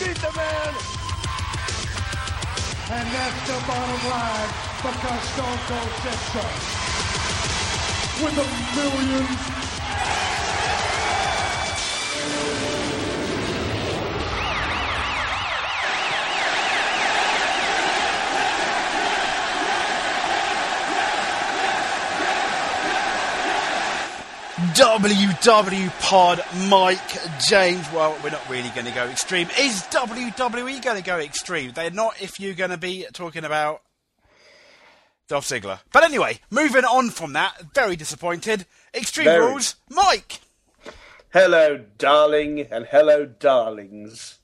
Beat the man. And that's the bottom line because Stone Cold said so. With a million WW Pod Mike James. Well, we're not really going to go extreme. Is WWE going to go extreme? They're not if you're going to be talking about Dolph Ziggler. But anyway, moving on from that, very disappointed. Extreme Very. Rules, Mike. Hello, darling, and hello, darlings.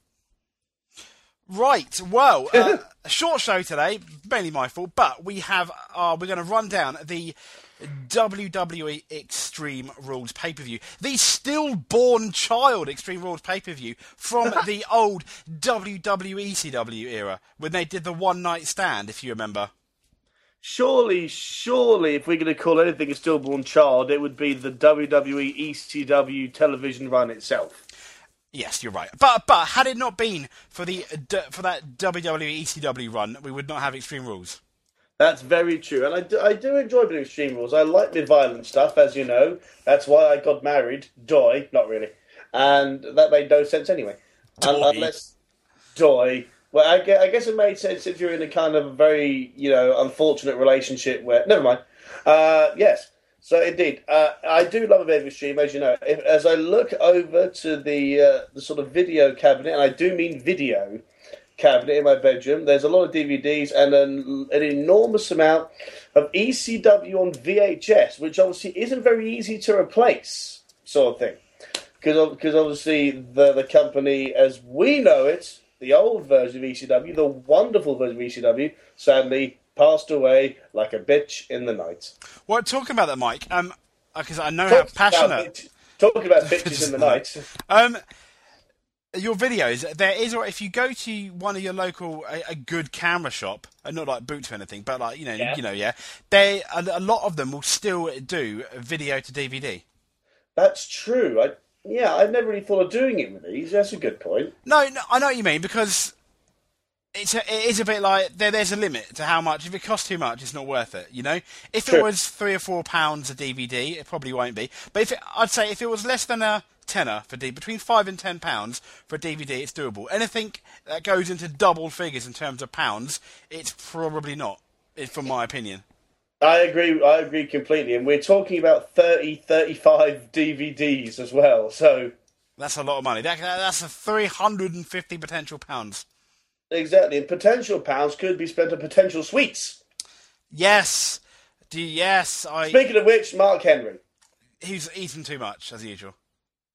Right, well, uh, a short show today, mainly my fault, but we have, uh, we're going to run down the WWE Extreme Rules pay per view. The stillborn child Extreme Rules pay per view from the old WWE ECW era when they did the one night stand, if you remember. Surely, surely, if we're going to call anything a stillborn child, it would be the WWE ECW television run itself. Yes, you're right. But but had it not been for the for that WWE ECW run, we would not have Extreme Rules. That's very true, and I do, I do enjoy blue Extreme Rules. I like the violent stuff, as you know. That's why I got married. Doy, not really, and that made no sense anyway. Doy. Unless Doy. Well, I guess, I guess it made sense if you're in a kind of very, you know, unfortunate relationship where. Never mind. Uh, yes. So indeed, uh, I do love a bit of Extreme, as you know. If, as I look over to the uh, the sort of video cabinet, and I do mean video cabinet in my bedroom. There's a lot of DVDs and an, an enormous amount of ECW on VHS, which obviously isn't very easy to replace, sort of thing. Because obviously the the company, as we know it, the old version of ECW, the wonderful version of ECW, sadly passed away like a bitch in the night. Well, talking about that, Mike, um, because I know how Talking about passionate. talking about bitches in the night. Um, your videos, there is, or if you go to one of your local, a, a good camera shop, and not like Boots or anything, but like you know, Yeah. you know, yeah, they a, a lot of them will still do video to DVD. That's true. I, yeah, I never really thought of doing it with these. That's a good point. No, no, I know what you mean because it's a, it is a bit like there, there's a limit to how much. If it costs too much, it's not worth it. You know, if it was three or four pounds a DVD, it probably won't be. But if it, I'd say if it was less than a tenner for D, between five and ten pounds for a DVD, it's doable. Anything that goes into double figures in terms of pounds, it's probably not. From my opinion. I agree. I agree completely. And we're talking about 30, 35 DVDs as well. So That's a lot of money. That, that's a three hundred and fifty potential pounds. Exactly, and potential pounds could be spent on potential sweets. Yes. Do yes, I. Speaking of which, Mark Henry, He's eaten too much as usual.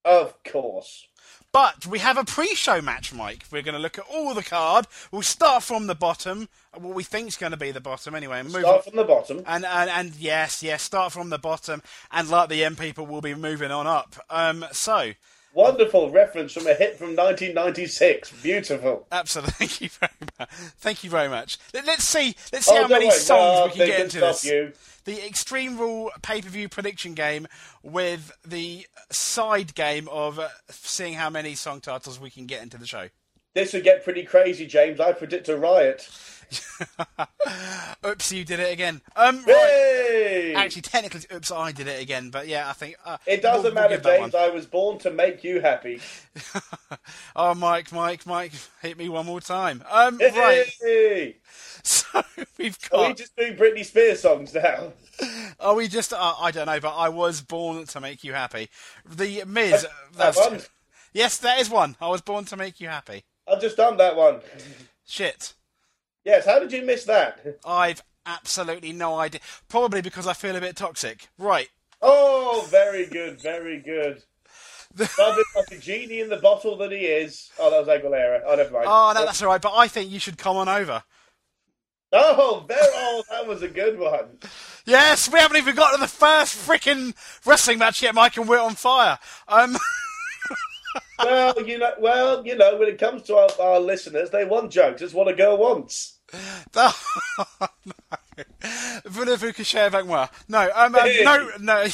of course. But we have a pre-show match, Mike. We're going to look at all the card. We'll start from the bottom, what we think is going to be the bottom anyway, and move Start on. from the bottom. And, and and yes, yes, start from the bottom, and like the M people, will be moving on up. Um, so Wonderful reference from a hit from 1996. Beautiful. absolutely, thank you very much. Thank you very much. Let, us see, let's see Oh, how many worry, songs no, we can get into this. you. The Extreme Rule pay-per-view prediction game with the side game of uh, seeing how many song titles we can get into the show. This would get pretty crazy, James. I predict a riot. Oops, you did it again. Um, right. Actually, technically, oops, I did it again. But yeah, I think uh, it doesn't we'll- we'll matter, James. one. I was born to make you happy. oh, Mike, Mike, Mike, hit me one more time. Um, right. So we've Are we just doing Britney Spears songs now? Are we just? Uh, I don't know, but I was born to make you happy. The Miz. That That's, one? yes, that is one. I was born to make you happy. I've just done that one. Shit. Yes, how did you miss that? I've absolutely no idea. Probably because I feel a bit toxic. Right. Oh, very good, very good. Rubbing like a genie in the bottle that he is. Oh, that was Aguilera. Oh, never mind. Oh, no, that's all right. But I think you should come on over. Oh, very, oh, that was a good one. Yes, we haven't even got to the first freaking wrestling match yet, Mike, and we're on fire. Um, Well, you know, well, you know, when it comes to our, our listeners, they want jokes. Just want to go once. oh, no. Voulez-vous que je avec moi? No, um, um, no, no.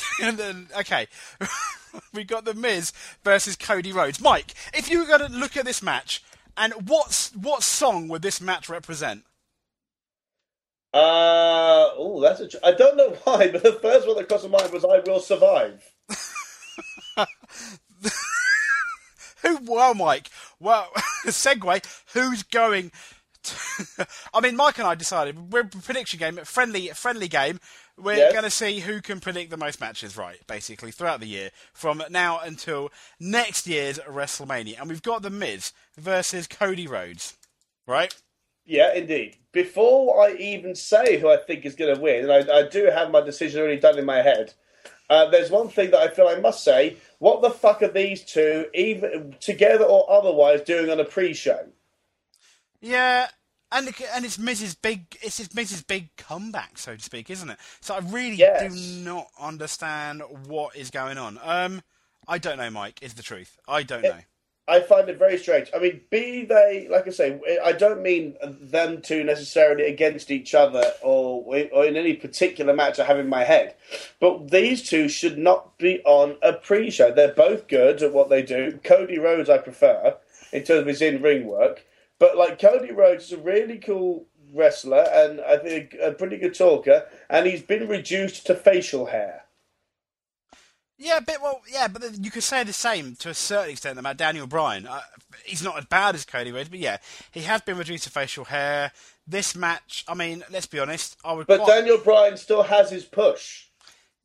okay. we've got the Miz versus Cody Rhodes. Mike, if you were going to look at this match, and what's what song would this match represent? Uh, oh, that's a. Tr- I don't know why, but the first one that crossed my mind was "I Will Survive." Who? Well, Mike. Well, segue. Who's going? To, I mean, Mike and I decided we're a prediction game, friendly, friendly game. We're Yes. going to see who can predict the most matches right, basically, throughout the year, from now until next year's WrestleMania. And we've got The Miz versus Cody Rhodes, right? Yeah, indeed. Before I even say who I think is going to win, and I, I do have my decision already done in my head, uh, there's one thing that I feel I must say. What the fuck are these two, even together or otherwise, doing on a pre-show? Yeah, and and it's Miz's big it's Miz's Big comeback, so to speak, isn't it? So I really Yes. do not understand what is going on. Um, I don't know, Mike. Is the truth? I don't know. I find it very strange. I mean, be they, like I say, I don't mean them two necessarily against each other or, or in any particular match I have in my head, but these two should not be on a pre show. They're both good at what they do. Cody Rhodes, I prefer in terms of his in ring work, but like Cody Rhodes is a really cool wrestler and I think a pretty good talker, and he's been reduced to facial hair. Yeah, but well, yeah, but you could say the same to a certain extent about Daniel Bryan. Uh, he's not as bad as Cody Rhodes, but yeah, he has been reduced to facial hair. This match, I mean, let's be honest, I would. But quite- Daniel Bryan still has his push.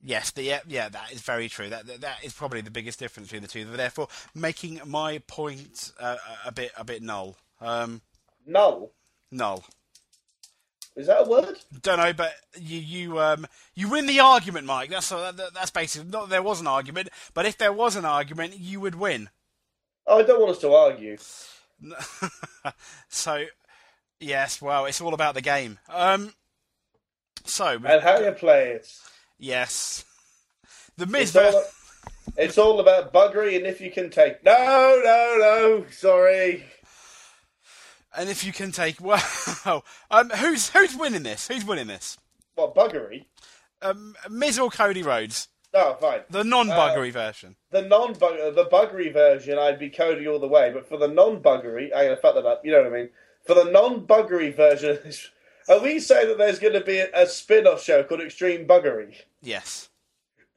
Yes, the, yeah, yeah, that is very true. That, that that is probably the biggest difference between the two. Therefore, making my point uh, a bit a bit null. Um, Null. null. Is that a word? Don't know, but you you um you win the argument, Mike. That's that, that's basically not that there was an argument, but if there was an argument, you would win. Oh, I don't want us to argue. So, yes, well, it's all about the game. Um, so And how you play it. yes, the Miz. It's all, it's all about buggery and if you can take. No, no, no. Sorry. And if you can take well, um, who's who's winning this? Who's winning this? What, buggery? Um, Miz or Cody Rhodes? No, fine. The non-buggery version. The non the buggery version, I'd be Cody all the way. But for the non buggery, I'm to fuck that up. You know what I mean? For the non buggery version, are we saying that there's going to be a, a spin off show called Extreme Buggery? Yes.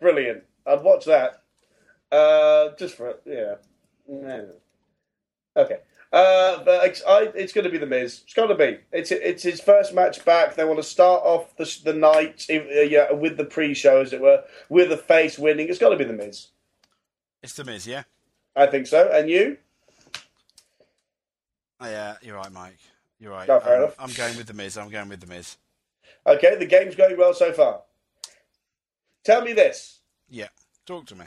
Brilliant. I'd watch that. Uh, just for yeah. Okay. Uh, but it's, I, it's going to be the Miz. It's got to be. It's it's his first match back. They want to start off the the night, uh, yeah, with the pre-show, as it were, with the face winning. It's got to be the Miz. It's the Miz, yeah. I think so. And you? Oh, yeah, you're right, Mike. You're right. No, fair Um, enough. I'm going with the Miz. I'm going with the Miz. Okay, the game's going well so far. Tell me this. Yeah. Talk to me.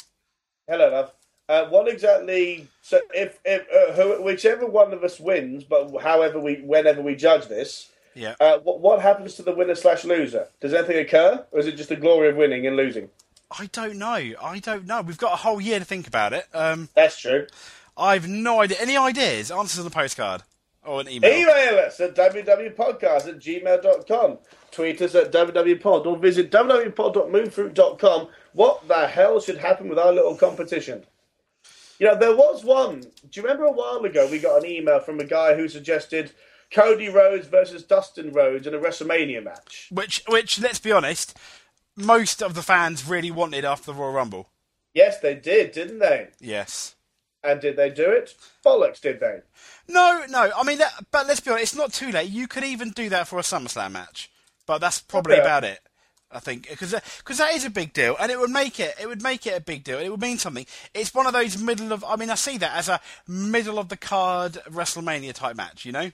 Hello, love. Uh, what exactly? So, if if uh, who, whichever one of us wins, but however we, whenever we judge this, Yeah. uh, what, what happens to the winner slash loser? Does anything occur, or is it just the glory of winning and losing? I don't know. I don't know. We've got a whole year to think about it. Um, That's true. I've no idea. Any ideas? Answers on the postcard or an email. Email us at www.podcast at gmail.com. Tweet us at www.pod or visit www.pod.moonfruit.com. What the hell should happen with our little competition? You know, there was one. Do you remember a while ago we got an email from a guy who suggested Cody Rhodes versus Dustin Rhodes in a WrestleMania match? Which, which, let's be honest, most of the fans really wanted after the Royal Rumble. Yes, they did, didn't they? Yes. And did they do it? Bollocks, did they? No, no. I mean, that, but let's be honest. It's not too late. You could even do that for a SummerSlam match, but that's probably Okay. about it. I think because because that is a big deal, and it would make it it would make it a big deal. It would mean something. It's one of those middle of. I mean, I see that as a middle of the card WrestleMania type match. You know.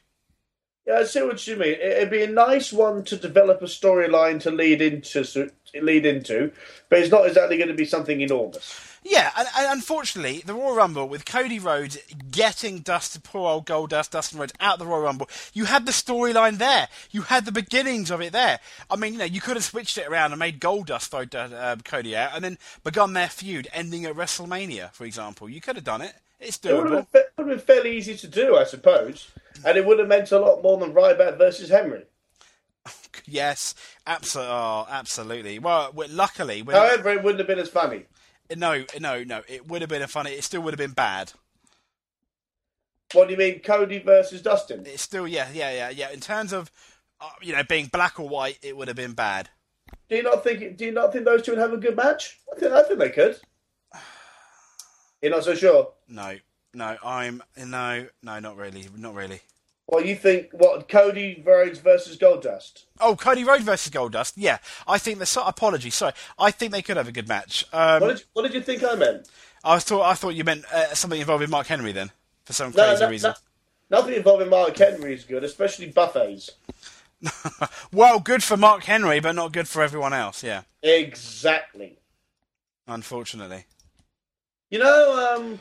Yeah, I see what you mean. It'd be a nice one to develop a storyline to lead into, lead into, but it's not exactly going to be something enormous. Yeah, and, and unfortunately, the Royal Rumble with Cody Rhodes getting Dustin, poor old Goldust, Dustin Rhodes out of the Royal Rumble, you had the storyline there. You had the beginnings of it there. I mean, you know, you could have switched it around and made Goldust throw uh, Cody out, and then begun their feud, ending at WrestleMania, for example. You could have done it. It's It would doable. have been, would have been fairly easy to do, I suppose, and it would have meant a lot more than Ryback versus Henry. Yes, absolutely. Oh, absolutely. Well, luckily, we're However, it wouldn't have been as funny. No, no, no. It would have been a funny. It still would have been bad. What do you mean, Cody versus Dustin? It's still, yeah, yeah, yeah, yeah. In terms of, uh, you know, being black or white, it would have been bad. Do you not think? Do you not think those two would have a good match? I think I think they could. You're not so sure. No, no. I'm no, no, not really, not really. Well, you think what Cody Rhodes versus Goldust? Oh, Cody Rhodes versus Goldust. Yeah, I think the so, apology. Sorry, I think they could have a good match. Um, What did you, what did you think I meant? I was thought I thought you meant uh, something involving Mark Henry then, for some No, crazy no, reason. no, nothing involving Mark Henry is good, especially buffets. Well, good for Mark Henry, but not good for everyone else. Yeah, Exactly. unfortunately. You know, um,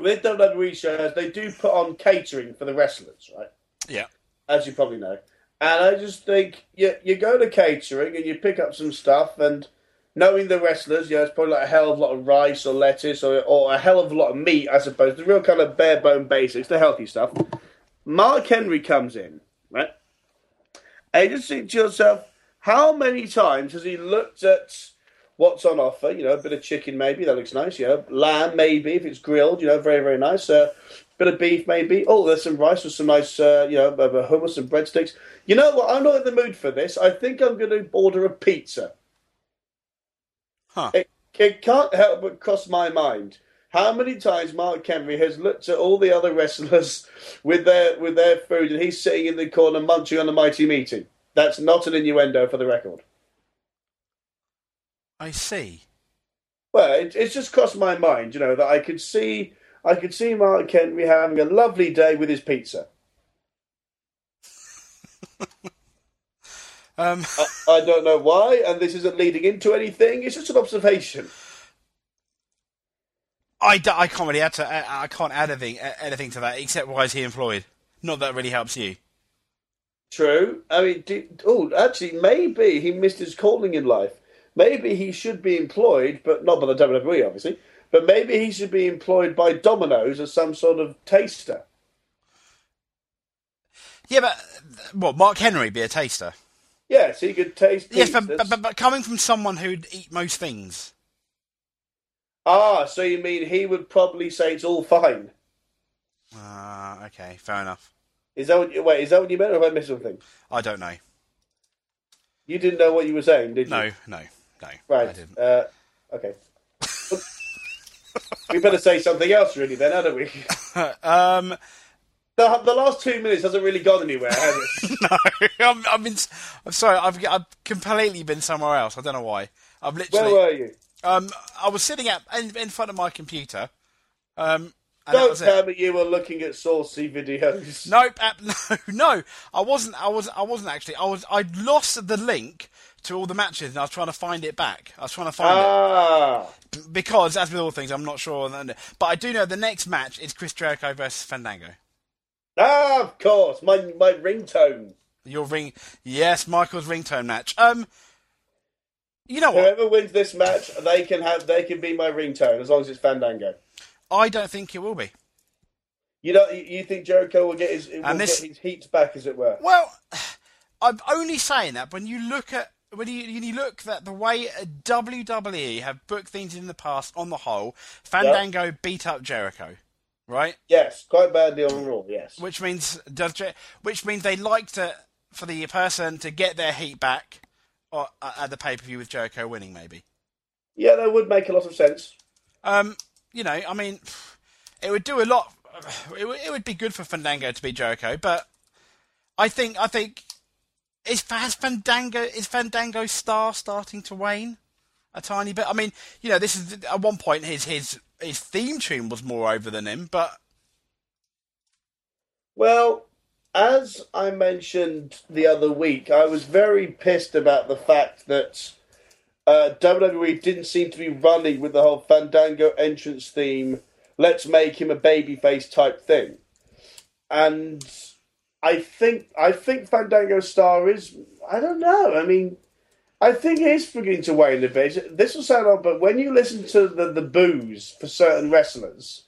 with WWE shows, they do put on catering for the wrestlers, right? Yeah. As you probably know. And I just think you you go to catering and you pick up some stuff, and knowing the wrestlers, you know, it's probably like a hell of a lot of rice or lettuce or, or a hell of a lot of meat, I suppose. The real kind of bare bone basics, the healthy stuff. Mark Henry comes in, right? And you just think to yourself, how many times has he looked at what's on offer? You know, a bit of chicken maybe, that looks nice. You know, lamb maybe if it's grilled. You know, very very nice. Uh, bit of beef maybe. Oh, there's some rice with some nice, uh, you know, hummus and breadsticks. You know what? I'm not in the mood for this. I think I'm going to order a pizza. Huh. It, it can't help but cross my mind. How many times Mark Henry has looked at all the other wrestlers with their with their food, and he's sitting in the corner munching on a mighty meeting. That's not an innuendo for the record. I see. Well, it, it's just crossed my mind, you know, that I could see I could see Mark Henry having a lovely day with his pizza. Um, I, I don't know why, and this isn't leading into anything. It's just an observation. I, d- I can't really add to I, I can't add anything anything to that except why is he employed? Not that really helps you. True. I mean, did, oh, actually, maybe he missed his calling in life. Maybe he should be employed, but not by the WWE, obviously. But maybe he should be employed by Domino's as some sort of taster. Yeah, but what Mark Henry be a taster? Yes, he could taste. Yes, but, but, but, but coming from someone who'd eat most things. ah, so you mean he would probably say it's all fine? Ah, okay, fair enough. Is that what you, wait? Is that what you meant, or have I missed something? I don't know. You didn't know what you were saying, did you? No, no, no. Right. Uh, okay. we better say something else, really, then, hadn't we? um, The, the last two minutes hasn't really gone anywhere, has it? no, I'm, I've been. I'm sorry. I've, I've completely been somewhere else. I don't know why. I've Where literally. were you? Um, I was sitting at in, in front of my computer. Um, and Don't was it. tell me you were looking at saucy videos. Nope, ap- no, no. I wasn't. I was. I wasn't actually. I was. I lost the link to all the matches, and I was trying to find it back. I was trying to find Ah, it because, as with all things, I'm not sure. But I do know the next match is Chris Jericho versus Fandango. ah, of course, my my ringtone. Your ring, yes, Michael's ringtone match. Um, you know what? Whoever wins this match, they can have they can be my ringtone as long as it's Fandango. I don't think it will be. You know, you- think Jericho will get his will this- get his heat back, as it were? Well, I'm only saying that when you look at when you, you look at the way WWE have booked things in the past. On the whole, Fandango beat up Jericho, right? Yes, quite badly on Raw. Yes. Which means does Jer- which means they like to for the person to get their heat back or, uh, at the pay per view with Jericho winning, maybe. Yeah, that would make a lot of sense. Um, you know, I mean, it would do a lot. It would, it would be good for Fandango to beat Jericho, but I think I think is has Fandango is Fandango's star starting to wane a tiny bit. I mean, you know, this is at one point his his his theme tune was more over than him, but Well, as I mentioned the other week, I was very pissed about the fact that uh, WWE didn't seem to be running with the whole Fandango entrance theme. Let's make him a babyface type thing, and I think I think Fandango's star is I don't know. I mean, I think it is beginning to wane a bit. This will sound odd, but when you listen to the the boos for certain wrestlers.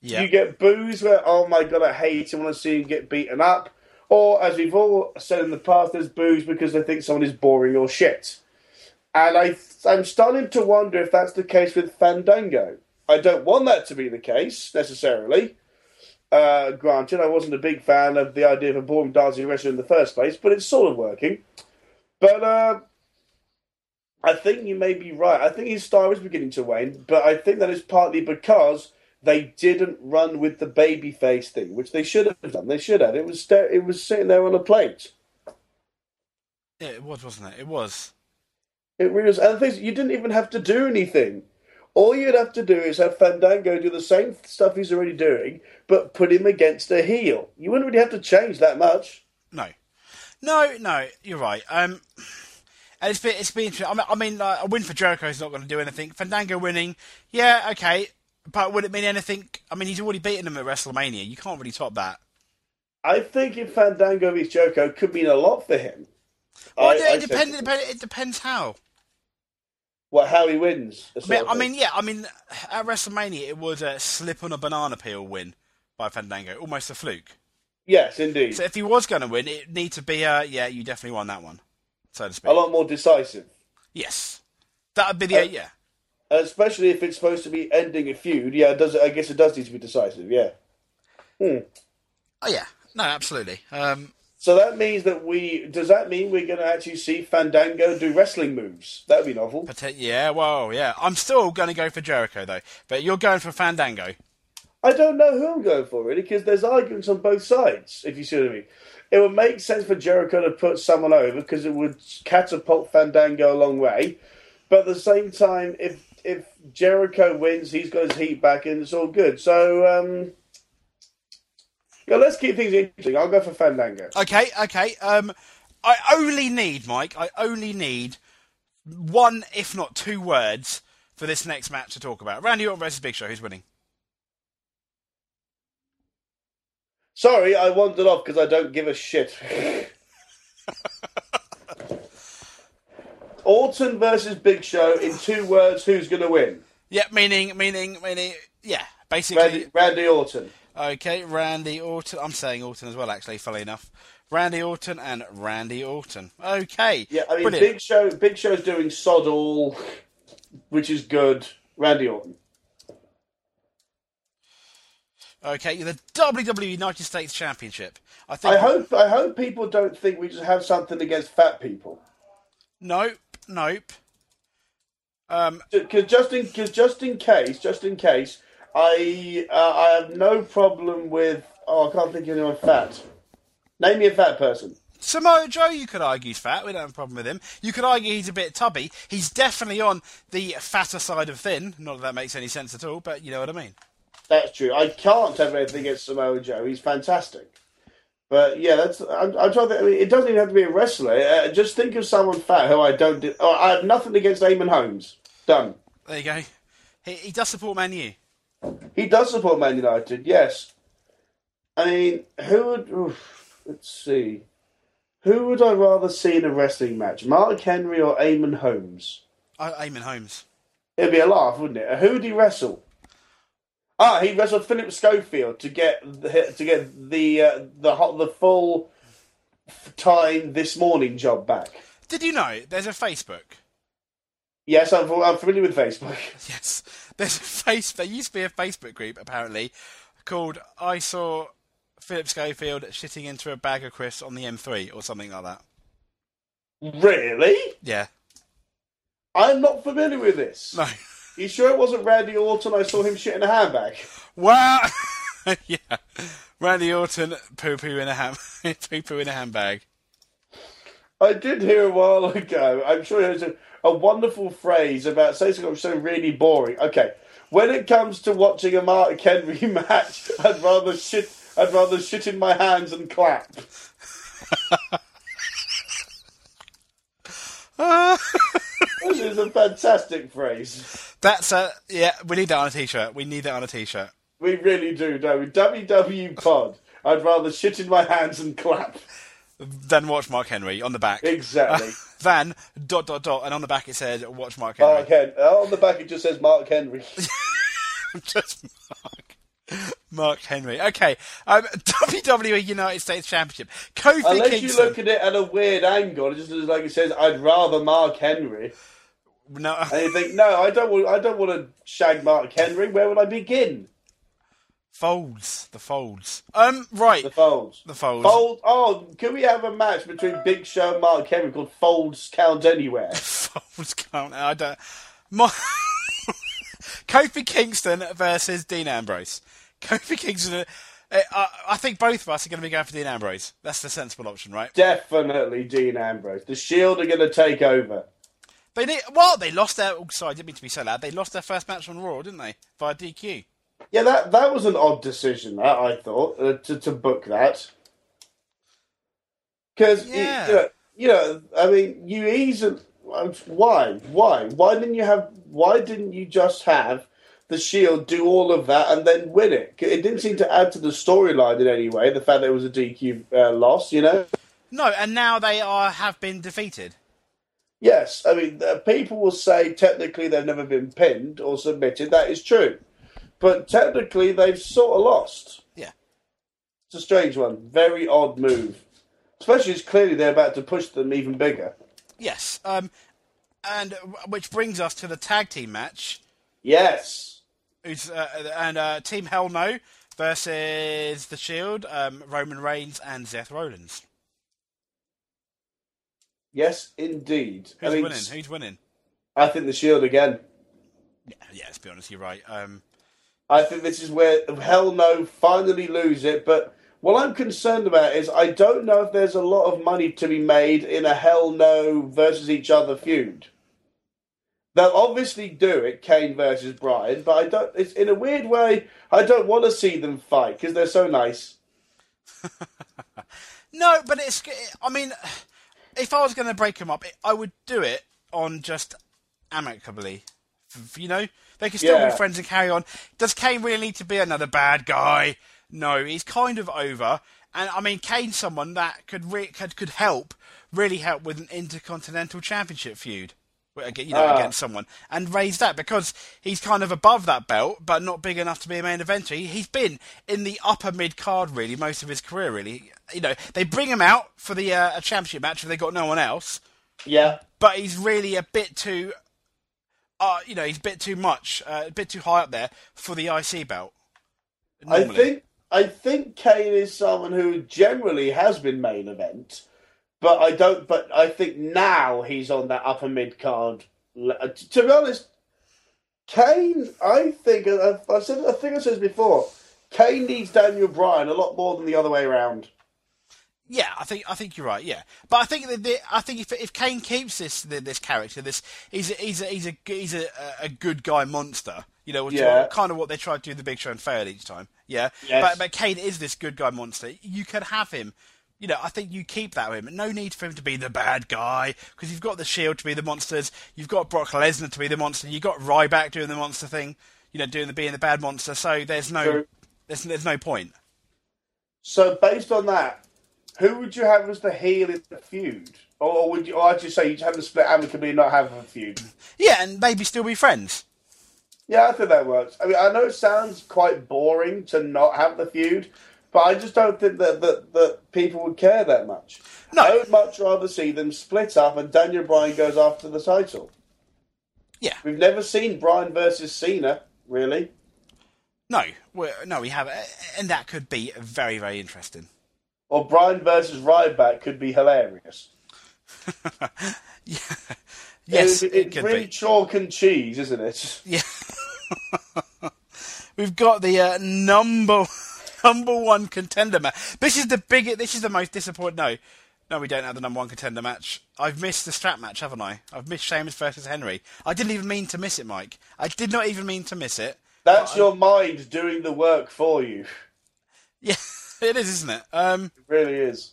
yeah, You get boos where, oh my god, I hate him, I want to see him get beaten up. Or, as we've all said in the past, there's boos because they think someone is boring or shit. And I, I'm starting to wonder if that's the case with Fandango. I don't want that to be the case necessarily. Uh, granted, I wasn't a big fan of the idea of a ballroom dancing wrestler in the first place, but it's sort of working. But uh, I think you may be right. I think his star is beginning to wane, but I think that is partly because they didn't run with the babyface thing, which they should have done. They should have. It was sta- it was sitting there on a plate. Yeah, it was, wasn't it? It was. It really was. And the thing is, you didn't even have to do anything. All you'd have to do is have Fandango do the same stuff he's already doing, but put him against a heel. You wouldn't really have to change that much. No, no, no. You're right. Um, and it's been it's been. I mean, I mean uh, a win for Jericho is not going to do anything. Fandango winning, yeah, okay, but would it mean anything? I mean, he's already beaten him at WrestleMania. You can't really top that. I think if Fandango beats Jericho could mean a lot for him. Well, I- it, I it depends. think- It depends, it depends how. What how he wins? I mean, I mean, yeah. I mean, at WrestleMania, it was a slip on a banana peel win by Fandango, almost a fluke. yes, indeed, So if he was going to win, it need to be a yeah. You definitely won that one, so to speak. a lot more decisive. Yes, that would be the Uh, yeah. especially if it's supposed to be ending a feud. Yeah, it does I guess it does need to be decisive. Yeah. Hmm. Oh yeah, no, absolutely. Um, So that means that we does that mean we're going to actually see Fandango do wrestling moves? That would be novel. Yeah, well, yeah. I'm still going to go for Jericho though, but you're going for Fandango. I don't know who I'm going for really because there's arguments on both sides. If you see what I mean, it would make sense for Jericho to put someone over because it would catapult Fandango a long way. But at the same time, if if Jericho wins, he's got his heat back and it's all good. So um, yeah, let's keep things interesting. I'll go for Fandango. Okay, okay. Um, I only need Mike. I only need one, if not two, words for this next match to talk about. Randy Orton versus Big Show. Who's winning? Sorry, I wandered off because I don't give a shit. Orton versus Big Show in two words. Who's going to win? Yeah, meaning, meaning, meaning. Yeah, basically. Randy, Randy Orton. Okay, Randy Orton. I'm saying Orton as well, actually. Funnily enough, Randy Orton and Randy Orton. Okay. Yeah, I mean, Brilliant. Big Show. Big Show's doing sod all, which is good. Randy Orton. Okay, the WWE United States Championship. I think. I hope. I hope people don't think we just have something against fat people. Nope. Nope. Um, Because just in, cause just in case, just in case, I uh, I have no problem with. Oh, I can't think of anyone fat. Name me a fat person. Samoa Joe, you could argue, is fat. We don't have a problem with him. You could argue he's a bit tubby. He's definitely on the fatter side of thin. Not that that makes any sense at all, but you know what I mean. That's true. I can't have anything against Samoa Joe. He's fantastic. But yeah, that's. I'm, I'm trying to. I mean, it doesn't even have to be a wrestler. Uh, just think of someone fat who I don't. Do, oh, I have nothing against Eamon Holmes. Done. There you go. He, he does support Man U. He does support Man United. Yes. I mean, who would? Oof, let's see. Who would I rather see in a wrestling match, Mark Henry or Eamon Holmes? Oh, Eamon Holmes. It'd be a laugh, wouldn't it? Who would he wrestle? Ah, he wrestled Philip Schofield to get the, to get the uh, the hot the full time this morning job back. Did you know there's a Facebook? Yes, I'm, I'm familiar with Facebook. Yes, there's a face. There used to be a Facebook group apparently called "I saw Philip Schofield shitting into a bag of crisps on the M3" or something like that. Really? Yeah. I'm not familiar with this. No. You sure it wasn't Randy Orton? I saw him shit in a handbag. Wow. yeah. Randy Orton poo poo in a ham poo poo in a handbag. I did hear a while ago. I'm sure it was a, a wonderful phrase about say something so really boring. Okay, when it comes to watching a Mark Henry match, I'd rather shit. I'd rather shit in my hands and clap. this is a fantastic phrase. That's a yeah. We need that on a t-shirt. We need that on a t-shirt. We really do, don't we? WW Pod. I'd rather shit in my hands and clap. Then watch Mark Henry on the back. Exactly. Then dot dot dot, and on the back it said watch Mark Henry. Mark Henry. Oh, on the back it just says Mark Henry. Just Mark. Mark Henry. Okay. Um, WWE United States Championship. Kofi Unless Kingston. you look at it at a weird angle, it just looks like it says, I'd rather Mark Henry. No, And you think, no, I don't want, I don't want to shag Mark Henry. Where would I begin? Folds. The folds. Um, right. The folds. The folds. Fold. Oh, can we have a match between Big Show and Mark Henry called Folds Count Anywhere? Folds count. I don't. My... Kofi Kingston versus Dean Ambrose. Kofi Kingston. Uh, I, I think both of us are going to be going for Dean Ambrose. That's the sensible option, right? Definitely Dean Ambrose. The Shield are going to take over. They need, well, they lost their. Oh, sorry, I didn't mean to be so loud. They lost their first match on Raw, didn't they? Via DQ. Yeah, that that was an odd decision. That I thought uh, to to book that because Yeah. you, know, you know, I mean, you easily why why why didn't you have why didn't you just have the Shield do all of that and then win it? It didn't seem to add to the storyline in any way. The fact that it was a DQ uh, loss, you know. No, and now they are have been defeated. Yes, I mean, uh, people will say technically they've never been pinned or submitted. That is true. But technically they've sort of lost. Yeah. It's a strange one. Very odd move. Especially as clearly they're about to push them even bigger. Yes. Um, and uh, which brings us to the tag team match. Yes. Who's uh, and uh, Team Hell No versus the Shield, um, Roman Reigns and Seth Rollins. Yes, indeed. Who's I mean, winning? Who's winning? I think the Shield again. Yeah, yeah. Let's be honest. You're right. Um, I think this is where Hell No finally lose it. But what I'm concerned about is I don't know if there's a lot of money to be made in a Hell No versus each other feud. They'll obviously do it, Kane versus Bryan, but I don't. It's in a weird way. I don't want to see them fight because they're so nice. no, but it's. I mean, if I was going to break them up, I would do it on just amicably. You know, they can still Yeah. be friends and carry on. Does Kane really need to be another bad guy? No, he's kind of over. And I mean, Kane's someone that could re- could could help, really help with an intercontinental championship feud. You know, Ah. against someone and raise that because he's kind of above that belt, but not big enough to be a main eventer. He, he's been in the upper mid card really most of his career. Really, you know, they bring him out for the uh, a championship match if they got no one else, Yeah, but he's really a bit too, uh, you know, he's a bit too much, uh, a bit too high up there for the IC belt. I think I think Kane is someone who generally has been main event, but I don't. But I think now he's on that upper mid card. To be honest, Kane. I think I, I said. I think I said this before. Kane needs Daniel Bryan a lot more than the other way around. Yeah, I think I think you're right. Yeah, but I think that the, I think if if Kane keeps this this character, this he's a, he's a, he's a he's a, a good guy monster. You know, which Yeah. kind of what they try to do in the Big Show and failed each time. Yeah, Yes. but but Kane is this good guy monster. You could have him. You know, I think you keep that with him. No need for him to be the bad guy because you've got the Shield to be the monsters. You've got Brock Lesnar to be the monster. You've got Ryback doing the monster thing. You know, doing the being the bad monster. So there's no there's there's no point. So based on that, who would you have as the heel in the feud, or, would you? Or I'd just say you'd have them split amicably and not have a feud. Yeah, and maybe still be friends. Yeah, I think that works. I mean, I know it sounds quite boring to not have the feud, but I just don't think that that, that people would care that much. No. I would much rather see them split up and Daniel Bryan goes after the title. Yeah. We've never seen Bryan versus Cena, really. No, we no, we have, and that could be very, very interesting. Or Bryan versus Ryback could be hilarious. Yes, it, it it's could really be. chalk and cheese, isn't it? Yeah, we've got the uh, number number one contender match. This is the biggest. This is the most disappointing. No, no, we don't have the number one contender match. I've missed the strap match, haven't I? I've missed Sheamus versus Henry. I didn't even mean to miss it, Mike. I did not even mean to miss it. That's your mind doing the work for you. Yeah, it is, isn't it? Um, It really is.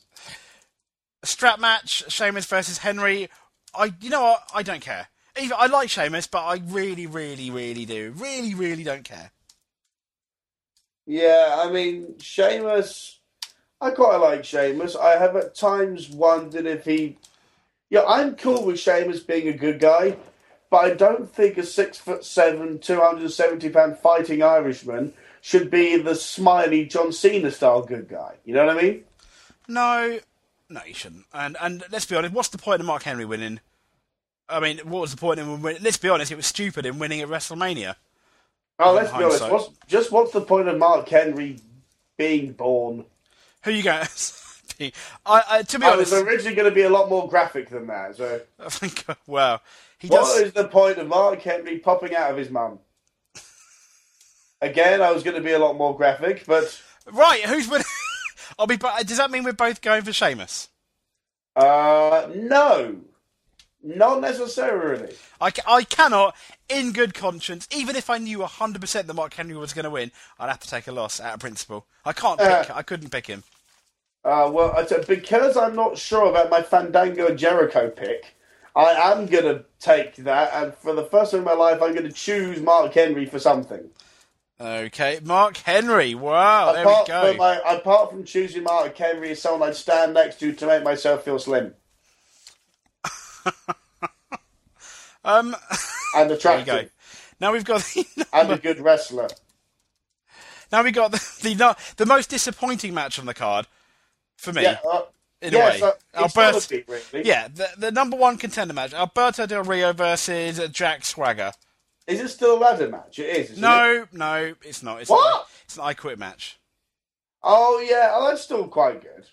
strap match, Sheamus versus Henry. I, you know what? I don't care. Even, I like Sheamus, but I really, really, really do. Really, really don't care. Yeah, I mean, Sheamus, I quite like Sheamus. I have at times wondered if he. Yeah, I'm cool with Sheamus being a good guy, but I don't think a six foot seven, 270 pound fighting Irishman should be the smiley John Cena style good guy. You know what I mean? No, no, you shouldn't. And and let's be honest. What's the point of Mark Henry winning? I mean, what was the point in win? Let's be honest, it was stupid in winning at WrestleMania. Oh, let's be honest. What's, just what's the point of Mark Henry being born? Who you going? I, I, to be I was originally going to be a lot more graphic than that. So, I think well, he what does. is the point of Mark Henry popping out of his mum? Again, I was going to be a lot more graphic, but Right, who's winning? I'll be. Does that mean we're both going for Sheamus? uh, no, not necessarily. I, I cannot, in good conscience, even if I knew 100% that Mark Henry was going to win, I'd have to take a loss out of principle. I can't pick. Uh. I couldn't pick him. Uh, well, because I'm not sure about my Fandango Jericho pick, I am going to take that, and for the first time in my life, I'm going to choose Mark Henry for something. Okay, Mark Henry. Wow, there apart, we go. From my, apart from choosing Mark Henry as someone I'd stand next to to make myself feel slim um, and there attractive go. Now we've got the and a good wrestler. now we got the, the the most disappointing match on the card for me. Yeah, uh, in yes, a way, uh, it's Alberto. really. Yeah, the, the number one contender match: Alberto Del Rio versus Jack Swagger. Is it still a ladder match? It is. Isn't It? No, no, it's not. It's What? Not, it's an I Quit match. Oh yeah, oh, that's still quite good,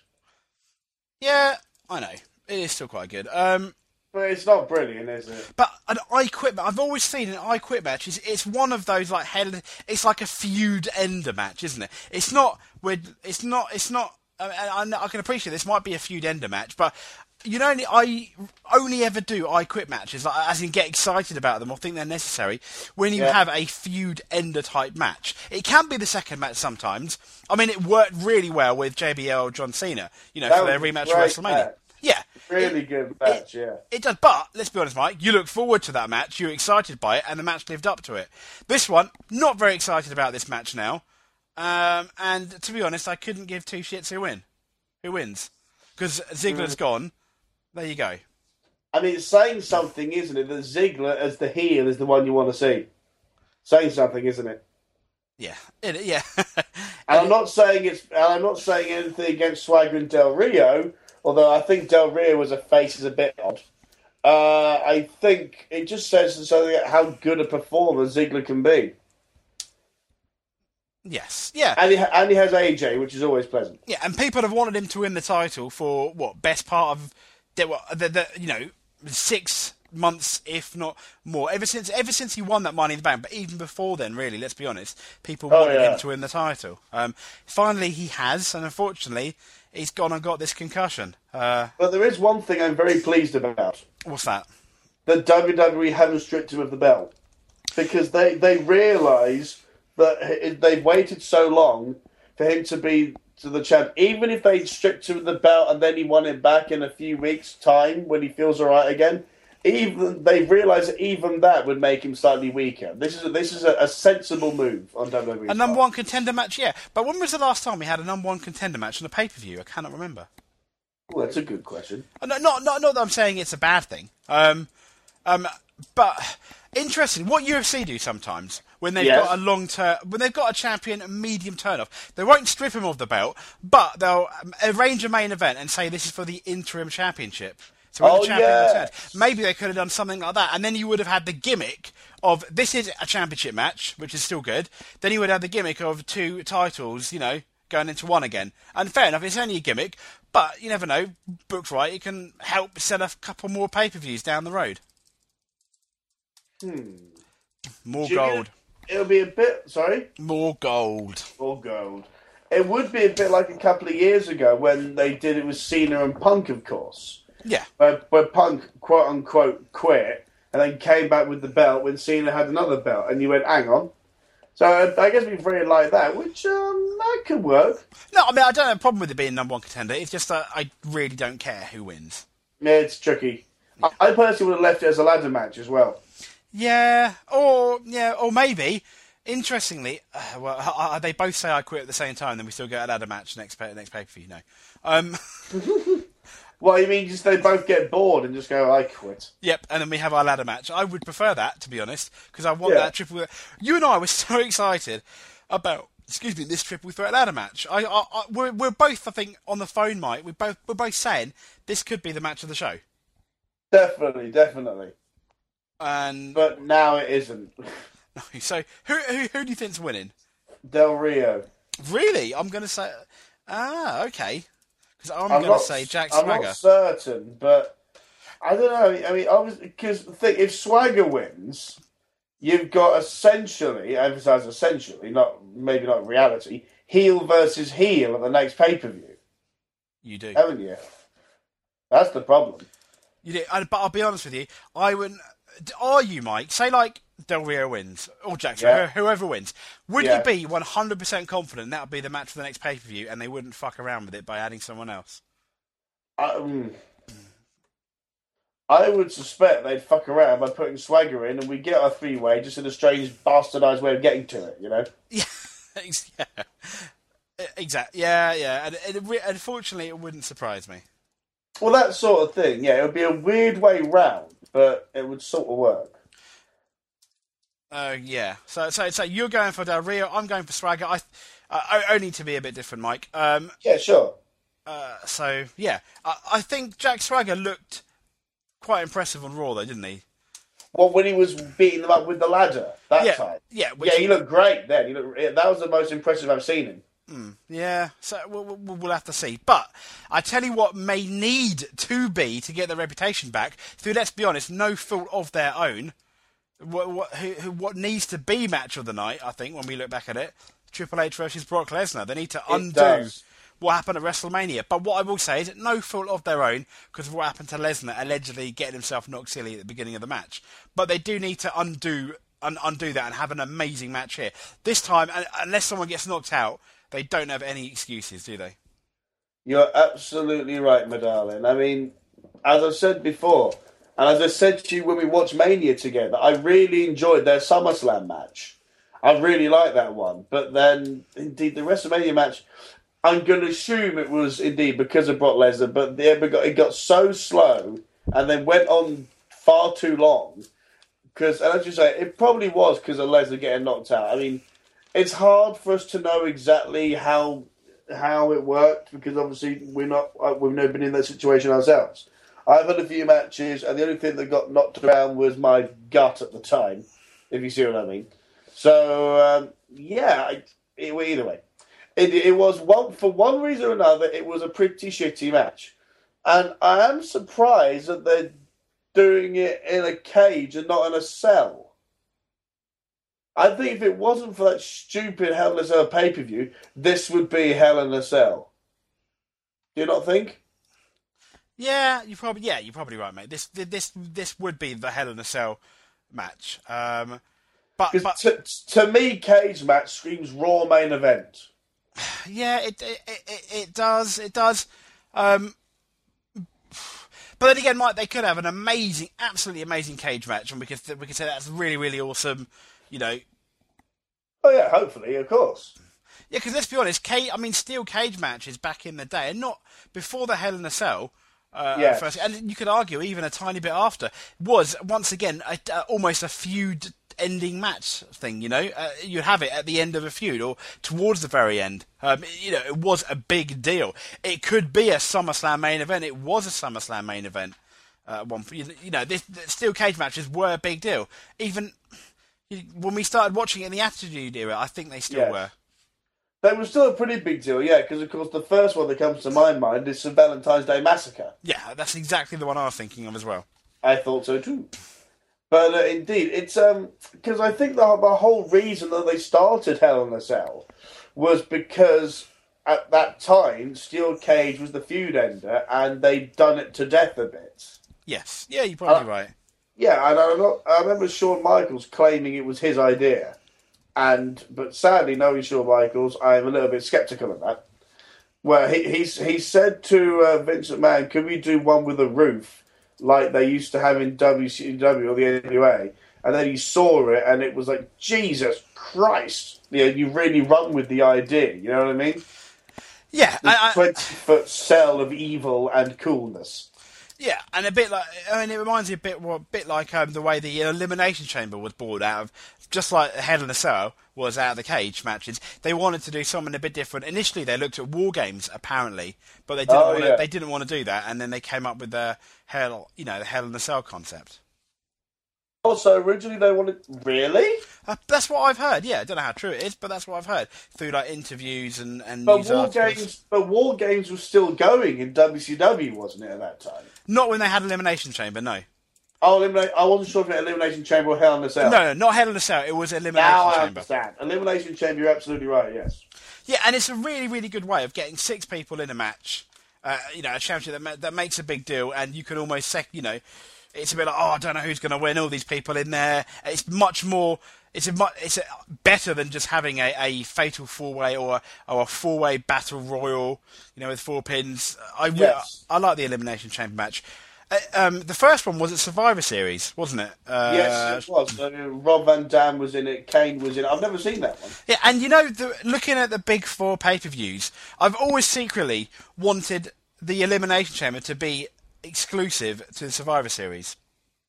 Yeah, I know. It is still quite good. Um, but it's not brilliant, is it? but an I Quit. I've always seen an I Quit match. Is it's one of those like hell. It's like a feud ender match, isn't it? It's not. With. It's not. It's not. I, I, I can appreciate this might be a feud ender match, but you know, I only ever do I Quit matches, like, as in get excited about them or think they're necessary when you Yeah. have a feud ender type match. It can be the second match sometimes. I mean, it worked really well with JBL John Cena, you know, That for their rematch at WrestleMania. match. Yeah, Really good match, yeah. it does, but let's be honest, Mike. You look forward to that match. You're excited by it, and the match lived up to it. This one, not very excited about this match now. Um, and to be honest, I couldn't give two shits who win, who wins, because Ziggler's gone. There you go. I mean, it's saying something, isn't it? That Ziggler as the heel is the one you want to see. Saying something, isn't it? Yeah, it, yeah. And I'm not saying it's. And I'm not saying anything against Swagger and Del Rio, although I think Del Rio as a face is a bit odd. Uh, I think it just says something about how good a performer Ziggler can be, yes, yeah, and he, and he has AJ, which is always pleasant. yeah. And people have wanted him to win the title for what best part of the, were the, the you know six months, if not more. Ever since ever since he won that Money in the Bank, but even before then, really, let's be honest, people Oh, wanted yeah. him to win the title. Um, finally, he has, and unfortunately, he's gone and got this concussion. Uh, But there is one thing I'm very pleased about: what's that? that WWE haven't stripped him of the belt because they they realise that they've waited so long for him to be to the champ. Even if they stripped him of the belt and then he won it back in a few weeks' time when he feels all right again, even they've realised that even that would make him slightly weaker. This is a, this is a, a sensible move on WWE. A number one contender match, yeah. But when was the last time we had a number one contender match on a pay per view? I cannot remember. Well, that's a good question. Uh, No, not, not, not that I'm saying it's a bad thing. Um, um, but interesting. What UFC do sometimes when they've Yes. got a long term, when they've got a champion medium turnoff, they won't strip him of the belt, but they'll um, arrange a main event and say this is for the interim championship. So when Oh, the champion yes. returns, maybe they could have done something like that, and then you would have had the gimmick of this is a championship match, which is still good. Then you would have the gimmick of two titles, you know, going into one again. And fair enough, it's only a gimmick, but you never know. Booked right, it can help sell a couple more pay per views down the road. Hmm. More gold. It'll be a bit. Sorry. More gold. More gold. It would be a bit like a couple of years ago when they did it with Cena and Punk, of course, Yeah. where, where Punk quote unquote quit and then came back with the belt when Cena had another belt, and you went, "Hang on." So I guess we've really like that, which um, that could work. No, I mean, I don't have a problem with it being number one contender. It's just that I really don't care who wins. Yeah, it's tricky. I, I personally would have left it as a ladder match as well. Yeah, or yeah, or maybe. Interestingly, uh, well, uh, they both say I quit at the same time, then we still get a ladder match next pay, next pay per view. No, um, Well, you mean just they both get bored and just go, "I quit." yep, and then we have our ladder match. I would prefer that, to be honest, because I want Yeah. that triple. You and I were so excited about. Excuse me, this triple threat ladder match. I, I, I we're, we're both, I think, on the phone, Mike. We both, we're both saying this could be the match of the show. Definitely, definitely. And but now it isn't. so, who who, who do you think's winning? Del Rio. Really, I'm going to say. Ah, okay. Because I'm, I'm going to say Jack Swagger. I'm not certain, but I don't know. I mean, I was because think if Swagger wins, you've got essentially, I emphasize essentially, not maybe not reality, heel versus heel at the next pay per view, You do. haven't you? That's the problem. You do. But I'll be honest with you. I wouldn't. Are you, Mike? Say like Del Rio wins or Jack Swagger, Yeah. whoever wins. Would Yeah. you be 100% confident that would be the match for the next pay per view, and they wouldn't fuck around with it by adding someone else? Um, I would suspect they'd fuck around by putting Swagger in, and we get a three way, just in a strange bastardized way of getting to it. You know. Yeah. Yeah. Exactly. Yeah, yeah. And, and unfortunately, it wouldn't surprise me. Well, that sort of thing. Yeah, it would be a weird way round, but it would sort of work. Uh, yeah. So, so, so you're going for Del Rio. I'm going for Swagger. I, uh, only to be a bit different, Mike. Um, Yeah, sure. uh, so yeah, I, I think Jack Swagger looked quite impressive on Raw, though, didn't he? Well, when he was beating them up with the ladder that yeah, time. yeah, which, Yeah, he looked great then. He looked, that was the most impressive I've seen him. Mm. yeah. So we'll, we'll, we'll have to see. But I tell you what, may need to be to get their reputation back through. Let's be honest, no fault of their own. What what, who, who, what needs to be match of the night? I think when we look back at it, Triple H versus Brock Lesnar. They need to undo what happened at WrestleMania. But what I will say is, no fault of their own because of what happened to Lesnar allegedly getting himself knocked silly at the beginning of the match. But they do need to undo un- undo that and have an amazing match here. This time, unless someone gets knocked out, they don't have any excuses, do they? You're absolutely right, my darling. I mean, as I've said before, and as I said to you when we watched Mania together, I really enjoyed their SummerSlam match. I really liked that one. But then, indeed, the WrestleMania match, I'm going to assume it was indeed because of Brock Lesnar, but it got, it got so slow and then went on far too long. Because, and as you say, it probably was because of Lesnar getting knocked out. I mean, it's hard for us to know exactly how how it worked because obviously we're not uh, we've never been in that situation ourselves. I've had a few matches, and the only thing that got knocked around was my gut at the time, if you see what I mean. So um, yeah, I, it, either way, it, it was one for one reason or another. It was a pretty shitty match, and I am surprised that they're doing it in a cage and not in a cell. I think if it wasn't for that stupid Hell in a Cell pay per view, this would be Hell in a Cell. Do you not think? Yeah, you probably yeah, you're probably right, mate. This this this would be the Hell in a Cell match. Um, but but to, to me, cage match screams Raw main event. yeah, it it, it it does it does. Um, but then again, Mike, they could have an amazing, absolutely amazing cage match, and we could we could say that's really really awesome. You know, Oh yeah, hopefully, of course. Yeah, because let's be honest, cage, I mean, steel cage matches back in the day, and not before the Hell in a Cell. Uh, Yes. first, and you could argue even a tiny bit after was once again a, a, almost a feud ending match thing. You know, uh, you have it at the end of a feud or towards the very end. Um, you know, it was a big deal. It could be a SummerSlam main event. It was a SummerSlam main event. Uh, one, you you know, this, the steel cage matches were a big deal. Even when we started watching it in the Attitude Era, I think they still Yes. were. They were still a pretty big deal, yeah, because of course the first one that comes to my mind is the Valentine's Day Massacre. Yeah, that's exactly the one I was thinking of as well. I thought so too. But uh, indeed, it's um because I think the the whole reason that they started Hell in a Cell was because at that time Steel Cage was the feud ender, and they'd done it to death a bit. Yes. Yeah, you're probably Uh, right. Yeah, and I, not, I remember Shawn Michaels claiming it was his idea, and but sadly, knowing Shawn Michaels, I am a little bit skeptical of that. Where he he's, he said to uh, Vince McMahon, "Can we do one with a roof like they used to have in WCW or the NWA?" And then he saw it, and it was like, "Jesus Christ! You know, you really run with the idea. You know what I mean? Yeah, I, I, Twenty foot cell of evil and coolness." Yeah, and a bit like I mean, it reminds me a bit, well, a bit like um, the way the Elimination Chamber was brought out of, just like the Hell in a Cell was out of the cage matches. They wanted to do something a bit different. Initially, they looked at War Games apparently, but they didn't. Oh, want to, yeah. They didn't want to do that, and then they came up with the Hell, you know, the Hell in a Cell concept. Oh, so originally they wanted really, Uh, that's what I've heard. Yeah, I don't know how true it is, but that's what I've heard through like interviews and and but War articles. Games, but War Games was still going in WCW, wasn't it at that time? Not when they had Elimination Chamber. No, Oh, eliminate, I wasn't sure if it Elimination Chamber or Hell in a Cell. no, no, not Hell in a Cell. It was Elimination Chamber. now I understand. Elimination Chamber, you're absolutely right. Yes. Yeah, and it's a really, really good way of getting six people in a match. Uh, you know, a championship that, ma- that makes a big deal, and you can almost, sec- you know, it's a bit like, oh, I don't know who's going to win. All these people in there. It's much more. It's a mu- it's a, better than just having a, a fatal four way or a, or a four way battle royal. You know, with four pins. I Yes. I like the elimination chamber match. Uh, um, the first one was at Survivor Series, wasn't it? Uh, yes, it was. So, Rob Van Dam was in it. Kane was in it. I've never seen that one. Yeah, and you know, the, looking at the big four pay per views, I've always secretly wanted the Elimination Chamber to be exclusive to the Survivor Series.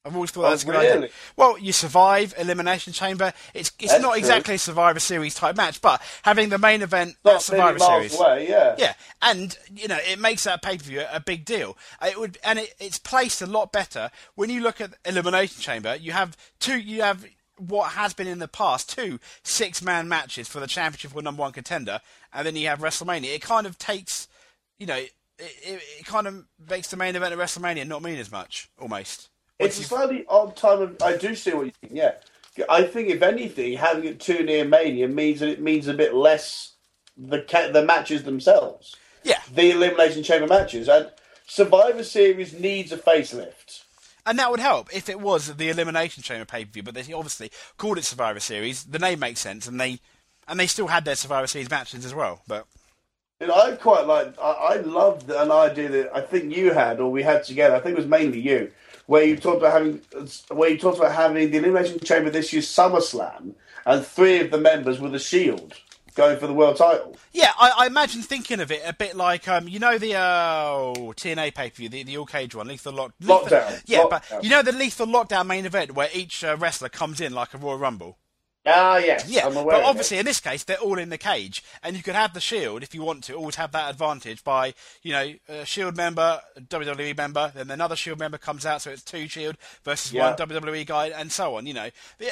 I've always thought Oh, that's a good idea. Well, you survive Elimination Chamber. It's it's That's not true. exactly a Survivor Series type match, but having the main event Not at Survivor Series. away. Yeah. Yeah, and you know it makes that pay per view a big deal. Uh, it would, and it, it's placed a lot better when you look at Elimination Chamber. You have two. You have what has been in the past two six man matches for the championship or number one contender, and then you have WrestleMania. It kind of takes, you know, it, it, it kind of makes the main event of WrestleMania not mean as much almost. It's a slightly odd time of. I do see what you mean. Yeah, I think if anything, having it too near Mania means that it means a bit less the the matches themselves, yeah, the Elimination Chamber matches, and Survivor Series needs a facelift. and that would help if it was the Elimination Chamber pay per view. But they obviously called it Survivor Series. The name makes sense, and they and they still had their Survivor Series matches as well. But And I quite like. I, I loved an idea that I think you had, or we had together. I think it was mainly you, where you talked about having, where you talked about having the Elimination Chamber this year's SummerSlam, and three of the members with a Shield going for the world title. Yeah, I, I imagine thinking of it a bit like um, you know the uh, oh, TNA pay per view, the, the all cage one, Lethal Lock. Lethal- Lockdown. Yeah, Lockdown. but you know the Lethal Lockdown main event where each uh, wrestler comes in like a Royal Rumble. Ah, yes. Yeah, I'm aware but of it. obviously in this case they're all in the cage, and you could have the Shield if you want to. Always have that advantage by you know a Shield member, a WWE member, then another Shield member comes out, so it's two Shield versus Yeah. one WWE guy, and so on. You know,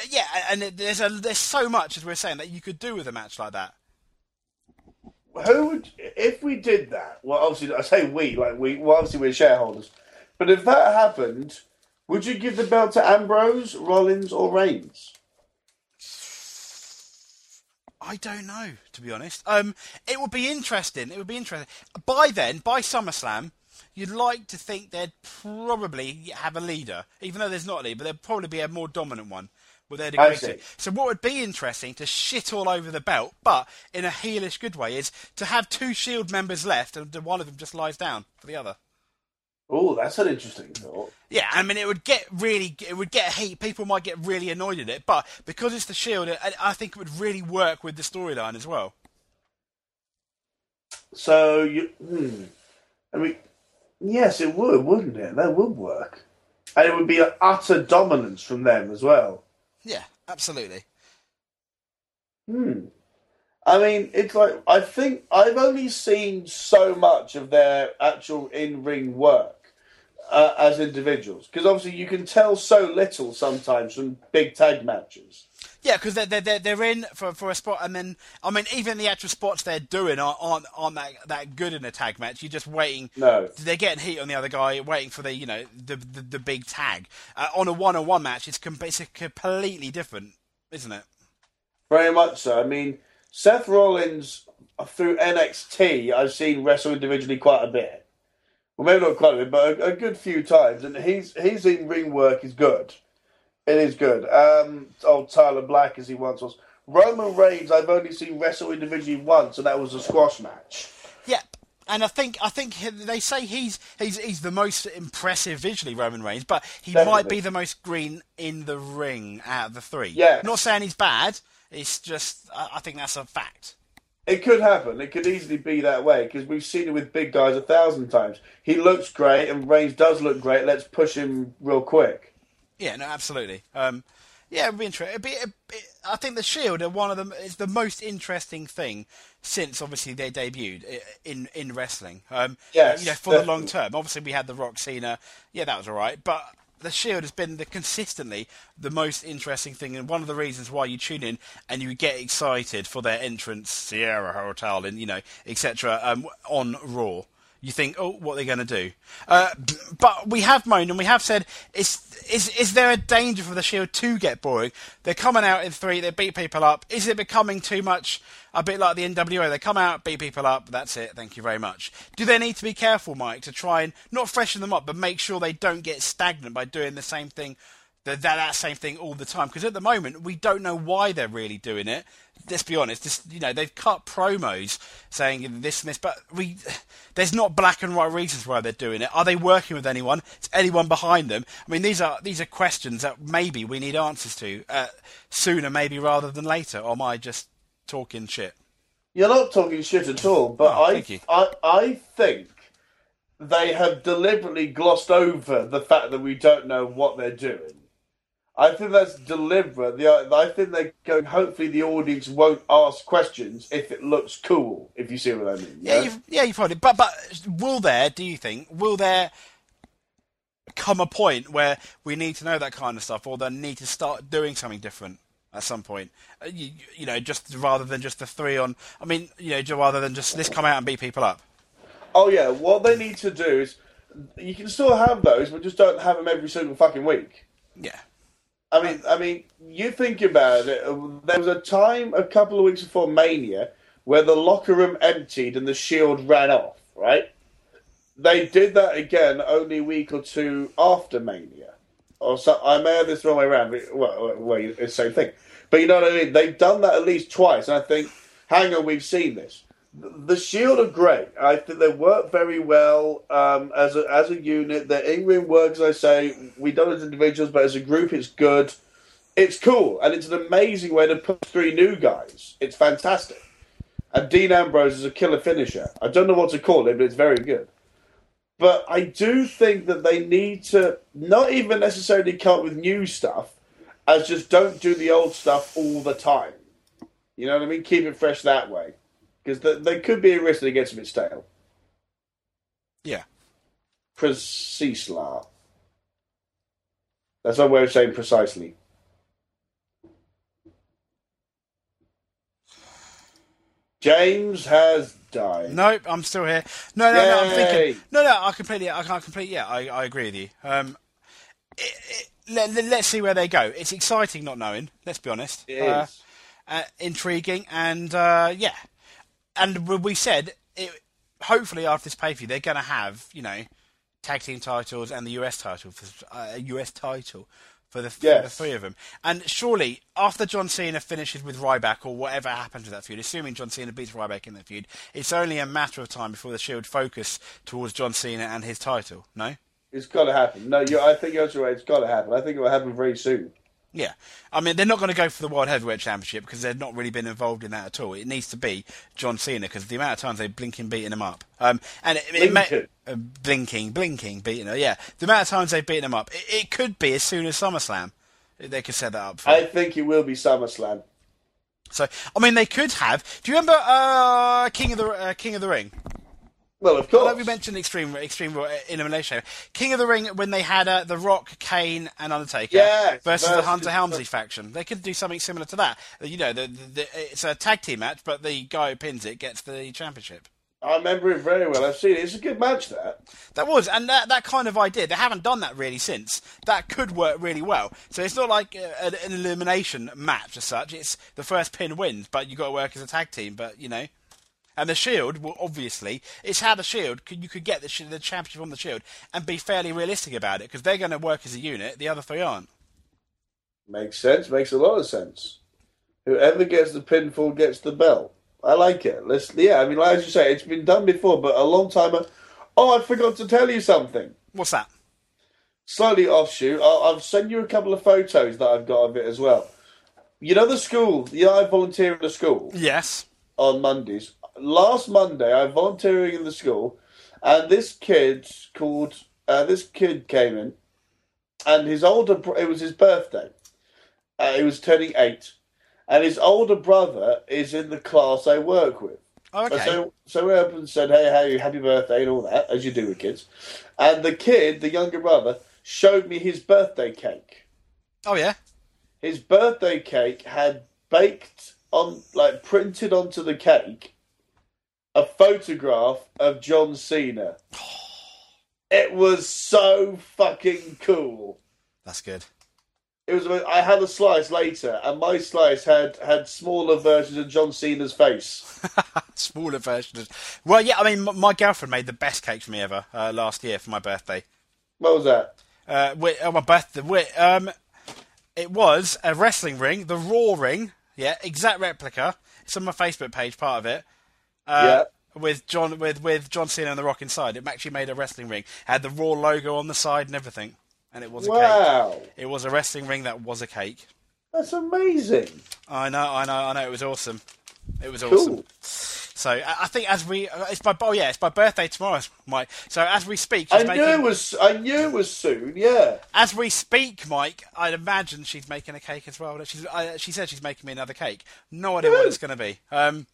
yeah, and there's a there's so much as we're saying that you could do with a match like that. who would if we did that? Well, obviously, I say we, like we. Well, obviously, we're shareholders. But if that happened, would you give the belt to Ambrose, Rollins, or Reigns? I don't know, to be honest. Um, it would be interesting. It would be interesting. By then, by SummerSlam, you'd like to think they'd probably have a leader, even though there's not a leader, but there'd probably be a more dominant one. With their I degree to. So what would be interesting to shit all over the belt, but in a heelish good way, is to have two Shield members left, and one of them just lies down for the other. Oh, that's an interesting thought. Yeah, I mean, it would get really, it would get heat. People might get really annoyed at it, but because it's the Shield, I I think it would really work with the storyline as well. So you, hmm. I mean, yes, it would, wouldn't it? That would work, and it would be an utter dominance from them as well. Yeah, absolutely. Hmm. I mean, it's like I think I've only seen so much of their actual in-ring work uh, as individuals because obviously you can tell so little sometimes from big tag matches. Yeah, because they're, they're they're in for for a spot, and then I mean, even the actual spots they're doing aren't aren't, aren't that that good in a tag match. You're just waiting. No. they're getting heat on the other guy, waiting for the you know the the, the big tag. Uh, on a one on one match, it's, com- it's a completely different, isn't it? Very much so. I mean, Seth Rollins uh, through NXT, I've seen wrestle individually quite a bit. Well, maybe not quite a bit, but a, a good few times. And he's his in ring work is good. It is good. Um, old Tyler Black, as he once was. Roman Reigns, I've only seen wrestle individually once, and that was a squash match. Yeah, and I think I think they say he's he's he's the most impressive visually Roman Reigns, but he might be the most green in the ring out of the three. Yes. not saying he's bad. It's just I think that's a fact. It could happen. It could easily be that way because we've seen it with big guys a thousand times. He looks great, and Reigns does look great. Let's push him real quick. Yeah, no, absolutely. Um, yeah, it'd be interesting. It'd be, it, it, I think the Shield are one of them. It's the most interesting thing since obviously they debuted in in wrestling. Um, Yes, you know, for the long term. Obviously, we had the Rock Cena. Yeah, that was all right. But the Shield has been the consistently the most interesting thing, and one of the reasons why you tune in and you get excited for their entrance, Sierra Hotel, and you know, etc. Um, on Raw. You think, oh, what are they going to do? Uh, but we have moaned and we have said, is, is, is there a danger for the Shield to get boring? They're coming out in three, they beat people up. Is it becoming too much, a bit like the NWO? They come out, beat people up, that's it, thank you very much. Do they need to be careful, Mike, to try and not freshen them up, but make sure they don't get stagnant by doing the same thing that, that same thing all the time. Because at the moment, we don't know why they're really doing it. Let's be honest. This, you know, they've cut promos saying this and this, but we there's not black and white reasons why they're doing it. Are they working with anyone? Is anyone behind them? I mean, these are these are questions that maybe we need answers to uh, sooner, maybe rather than later. Or am I just talking shit? You're not talking shit at all, but Oh, I. I I think they have deliberately glossed over the fact that we don't know what they're doing. I think that's deliberate. The, I think they're going. Hopefully, the audience won't ask questions if it looks cool. If you see what I mean. Yeah, you've, yeah, you've it. But but will there? Do you think will there come a point where we need to know that kind of stuff, or they need to start doing something different at some point? Uh, You, you know, just rather than just the three on. I mean, you know, rather than just let's come out and beat people up. Oh yeah, what they need to do is you can still have those, but just don't have them every single fucking week. Yeah, I mean, I mean, you think about it. uh, There was a time a couple of weeks before Mania where the locker room emptied and the Shield ran off. Right? They did that again only a week or two after Mania. Or so, I may have this wrong way around. But, well, well, it's the same thing. But you know what I mean. They've done that at least twice, and I think, hang on, we've seen this. The Shield are great. I think they work very well um, as a as a unit. Their in ring work, as I say, we don't as individuals, but as a group, it's good. It's cool, and it's an amazing way to put three new guys. It's fantastic. And Dean Ambrose is a killer finisher. I don't know what to call it, but it's very good. But I do think that they need to not even necessarily come up with new stuff, as just don't do the old stuff all the time. You know what I mean? Keep it fresh that way. Because th- there could be a risk that it gets a bit stale. yeah. Precisely. That's my way of saying precisely. James has died. Nope, I'm still here. No, no, no. I'm thinking. No, no. I completely. I can't completely. Yeah, I, I agree with you. Um, it, it, let, let, us see where they go. It's exciting not knowing. Let's be honest. It Uh, is. uh, intriguing, and uh, yeah, and we- we said it, hopefully after this pay per view they're going to have you know tag team titles and the US title for uh, US title for the, for the three of them. And surely after John Cena finishes with Ryback or whatever happens to that feud, assuming John Cena beats Ryback in that feud, it's only a matter of time before the Shield focus towards John Cena and his title. No. It's got to happen. No, you I think you're right. It's got to happen. I think it will happen very soon. Yeah, I mean they're not going to go for the World Heavyweight Championship because they've not really been involved in that at all. It needs to be John Cena because the amount of times they've blinking beaten him up, um, and it, it may, Blinking. uh, blinking, blinking beating him. Yeah, the amount of times they've beaten him up, it, it could be as soon as SummerSlam. They could set that up. For. I think it will be SummerSlam. So I mean they could have. Do you remember uh, King of the uh, King of the Ring? Well, of course. love you mentioned Extreme Extreme Elimination in. King of the Ring when they had uh, the Rock, Kane, and Undertaker Yes, versus the Hunter Helmsley faction. They could do something similar to that. You know, the, the, the, it's a tag team match, but the guy who pins it gets the championship. I remember it very well. I've seen it. It's a good match. That. That was, and that, that kind of idea, they haven't done that really since. That could work really well. So it's not like uh, an, an elimination match as such. It's the first pin wins, but you've got to work as a tag team. But you know, and the Shield, well, obviously, it's how the Shield could, you could get the, the championship on the Shield and be fairly realistic about it because they're going to work as a unit. The other three aren't. Makes sense. Makes a lot of sense. Whoever gets the pinfall gets the belt. I like it. Let's. Yeah, I mean, like as you say, it's been done before, but a long time. ago. Oh, I forgot to tell you something. What's that? Slightly offshoot. I'll, I'll send you a couple of photos that I've got of it as well. You know the school. You know I volunteer in the school Yes. on Mondays. Last Monday, I volunteering in the school, and this kid called. Uh, this kid came in, and his older. bro- It was his birthday. Uh, he was turning eight, and his older brother is in the class I work with. Oh, okay. So, so we up and said, "Hey, hey, happy birthday," and all that, as you do with kids. And the kid, the younger brother, showed me his birthday cake. Oh yeah. His birthday cake had baked on, like printed onto the cake, a photograph of John Cena. It was so fucking cool. That's good. It was. I had a slice later, and my slice had had smaller versions of John Cena's face. Smaller versions. Well, yeah. I mean, my girlfriend made the best cake for me ever uh, last year for my birthday. What was that? Uh, wi- oh, my birthday. wi- Um, it was a wrestling ring, the Raw ring. Yeah, exact replica. It's on my Facebook page, part of it. Uh, With John, with with John Cena and The Rock inside. It actually made a wrestling ring. Had the Raw logo on the side and everything, and it was a cake. Wow, It was a wrestling ring that was a cake. that's amazing. I know, I know, I know. It was awesome. It was Cool. awesome. So I think as we, uh, it's my oh yeah, it's my birthday tomorrow, Mike. So as we speak, she's I making, knew it was. I knew it was soon. Yeah. as we speak, Mike. I'd imagine she's making a cake as well. She's, I, she said she's making me another cake. No idea what it's going to be. Um,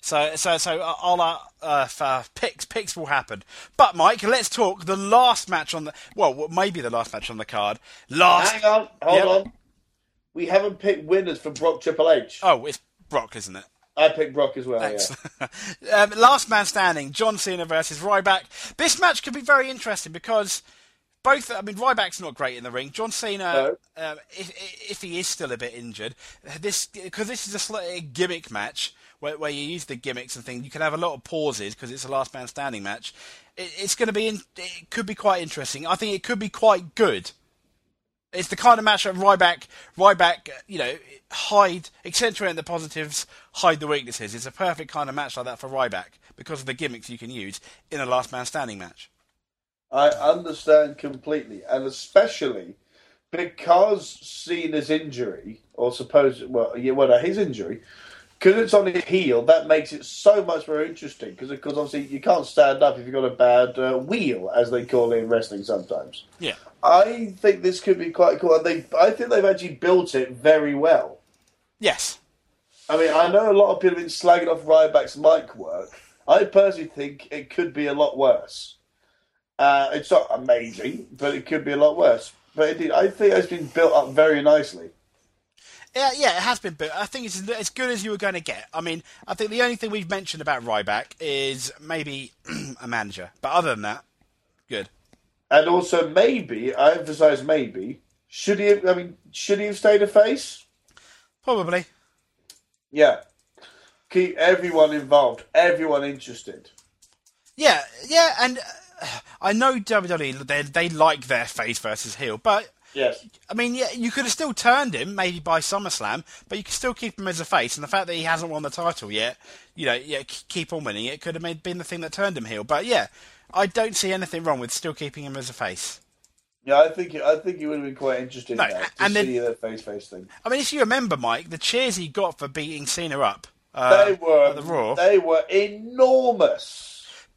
so so so uh, I'll uh, uh, uh, picks picks will happen. But Mike, let's talk the last match on the well, maybe the last match on the card. Last. Hang on, hold Yep. on. We haven't picked winners for Brock Triple H. Oh, it's Brock, isn't it? I picked Brock as well. Yeah. um, last man standing, John Cena versus Ryback. This match could be very interesting because both. I mean, Ryback's not great in the ring. John Cena, um, if, if he is still a bit injured, this because this is a slightly gimmick match where, where you use the gimmicks and things. You can have a lot of pauses because it's a last man standing match. It, it's going to be. In, it could be quite interesting. I think it could be quite good. It's the kind of match that Ryback, Ryback, you know, hide, accentuate the positives, hide the weaknesses. It's a perfect kind of match like that for Ryback because of the gimmicks you can use in a last man standing match. I understand completely, and especially because Cena's injury, or suppose well, yeah, well, no, his injury, because it's on his heel, that makes it so much more interesting. Because because obviously you can't stand up if you've got a bad uh, wheel, as they call it in wrestling sometimes. Yeah. I think this could be quite cool, and they I think they've actually built it very well. Yes. I mean, I know a lot of people have been slagging off Ryback's mic work. I personally think it could be a lot worse. Uh, it's not amazing, but it could be a lot worse. But indeed, I think it's been built up very nicely. Yeah, yeah, it has been, but I think it's as good as you were going to get. I mean, I think the only thing we've mentioned about Ryback is maybe a manager, but other than that, good. And also, maybe I emphasise maybe should he? Have, I mean, should he have stayed a face? Probably. Yeah. Keep everyone involved, everyone interested. Yeah, yeah, and uh, I know WWE they they like their face versus heel, but Yes. I mean, yeah, you could have still turned him maybe by SummerSlam, but you could still keep him as a face. And the fact that he hasn't won the title yet, you know, yeah, keep on winning it could have made, been the thing that turned him heel. But yeah, I don't see anything wrong with still keeping him as a face. Yeah, I think I think he would have been quite interested No, and then- see that face face thing. I mean, if you remember, Mike, the cheers he got for beating Cena up, uh, They were the Raw. they were enormous.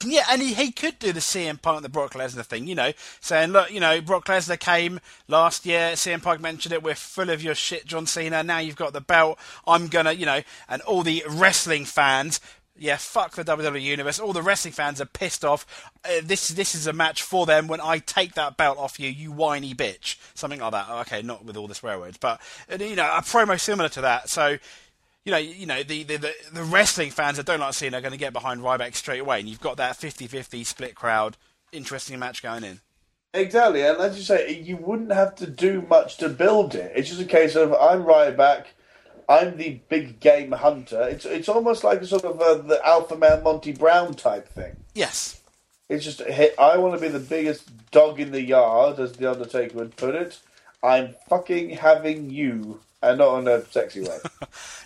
Yeah, and he, he could do the CM Punk, the Brock Lesnar thing, you know, saying, look, you know, Brock Lesnar came last year, CM Punk mentioned it, we're full of your shit, John Cena, now you've got the belt, I'm gonna, you know, and all the wrestling fans, yeah, fuck the WWE Universe, all the wrestling fans are pissed off, uh, this, this is a match for them when I take that belt off you, you whiny bitch. Something like that. Okay, not with all the swear words, but, uh, you know, a promo similar to that, so you know, you know the, the, the, wrestling fans that don't like Cena are going to get behind Ryback straight away, and you've got that 50-50 split crowd. Interesting match going in. Exactly, and as you say, you wouldn't have to do much to build it. It's just a case of I'm Ryback. I'm the big game hunter. It's it's almost like a sort of uh the Alpha Man Monty Brown type thing. Yes. It's just hey, I want to be the biggest dog in the yard, as the Undertaker would put it. I'm fucking having you, and not in a sexy way.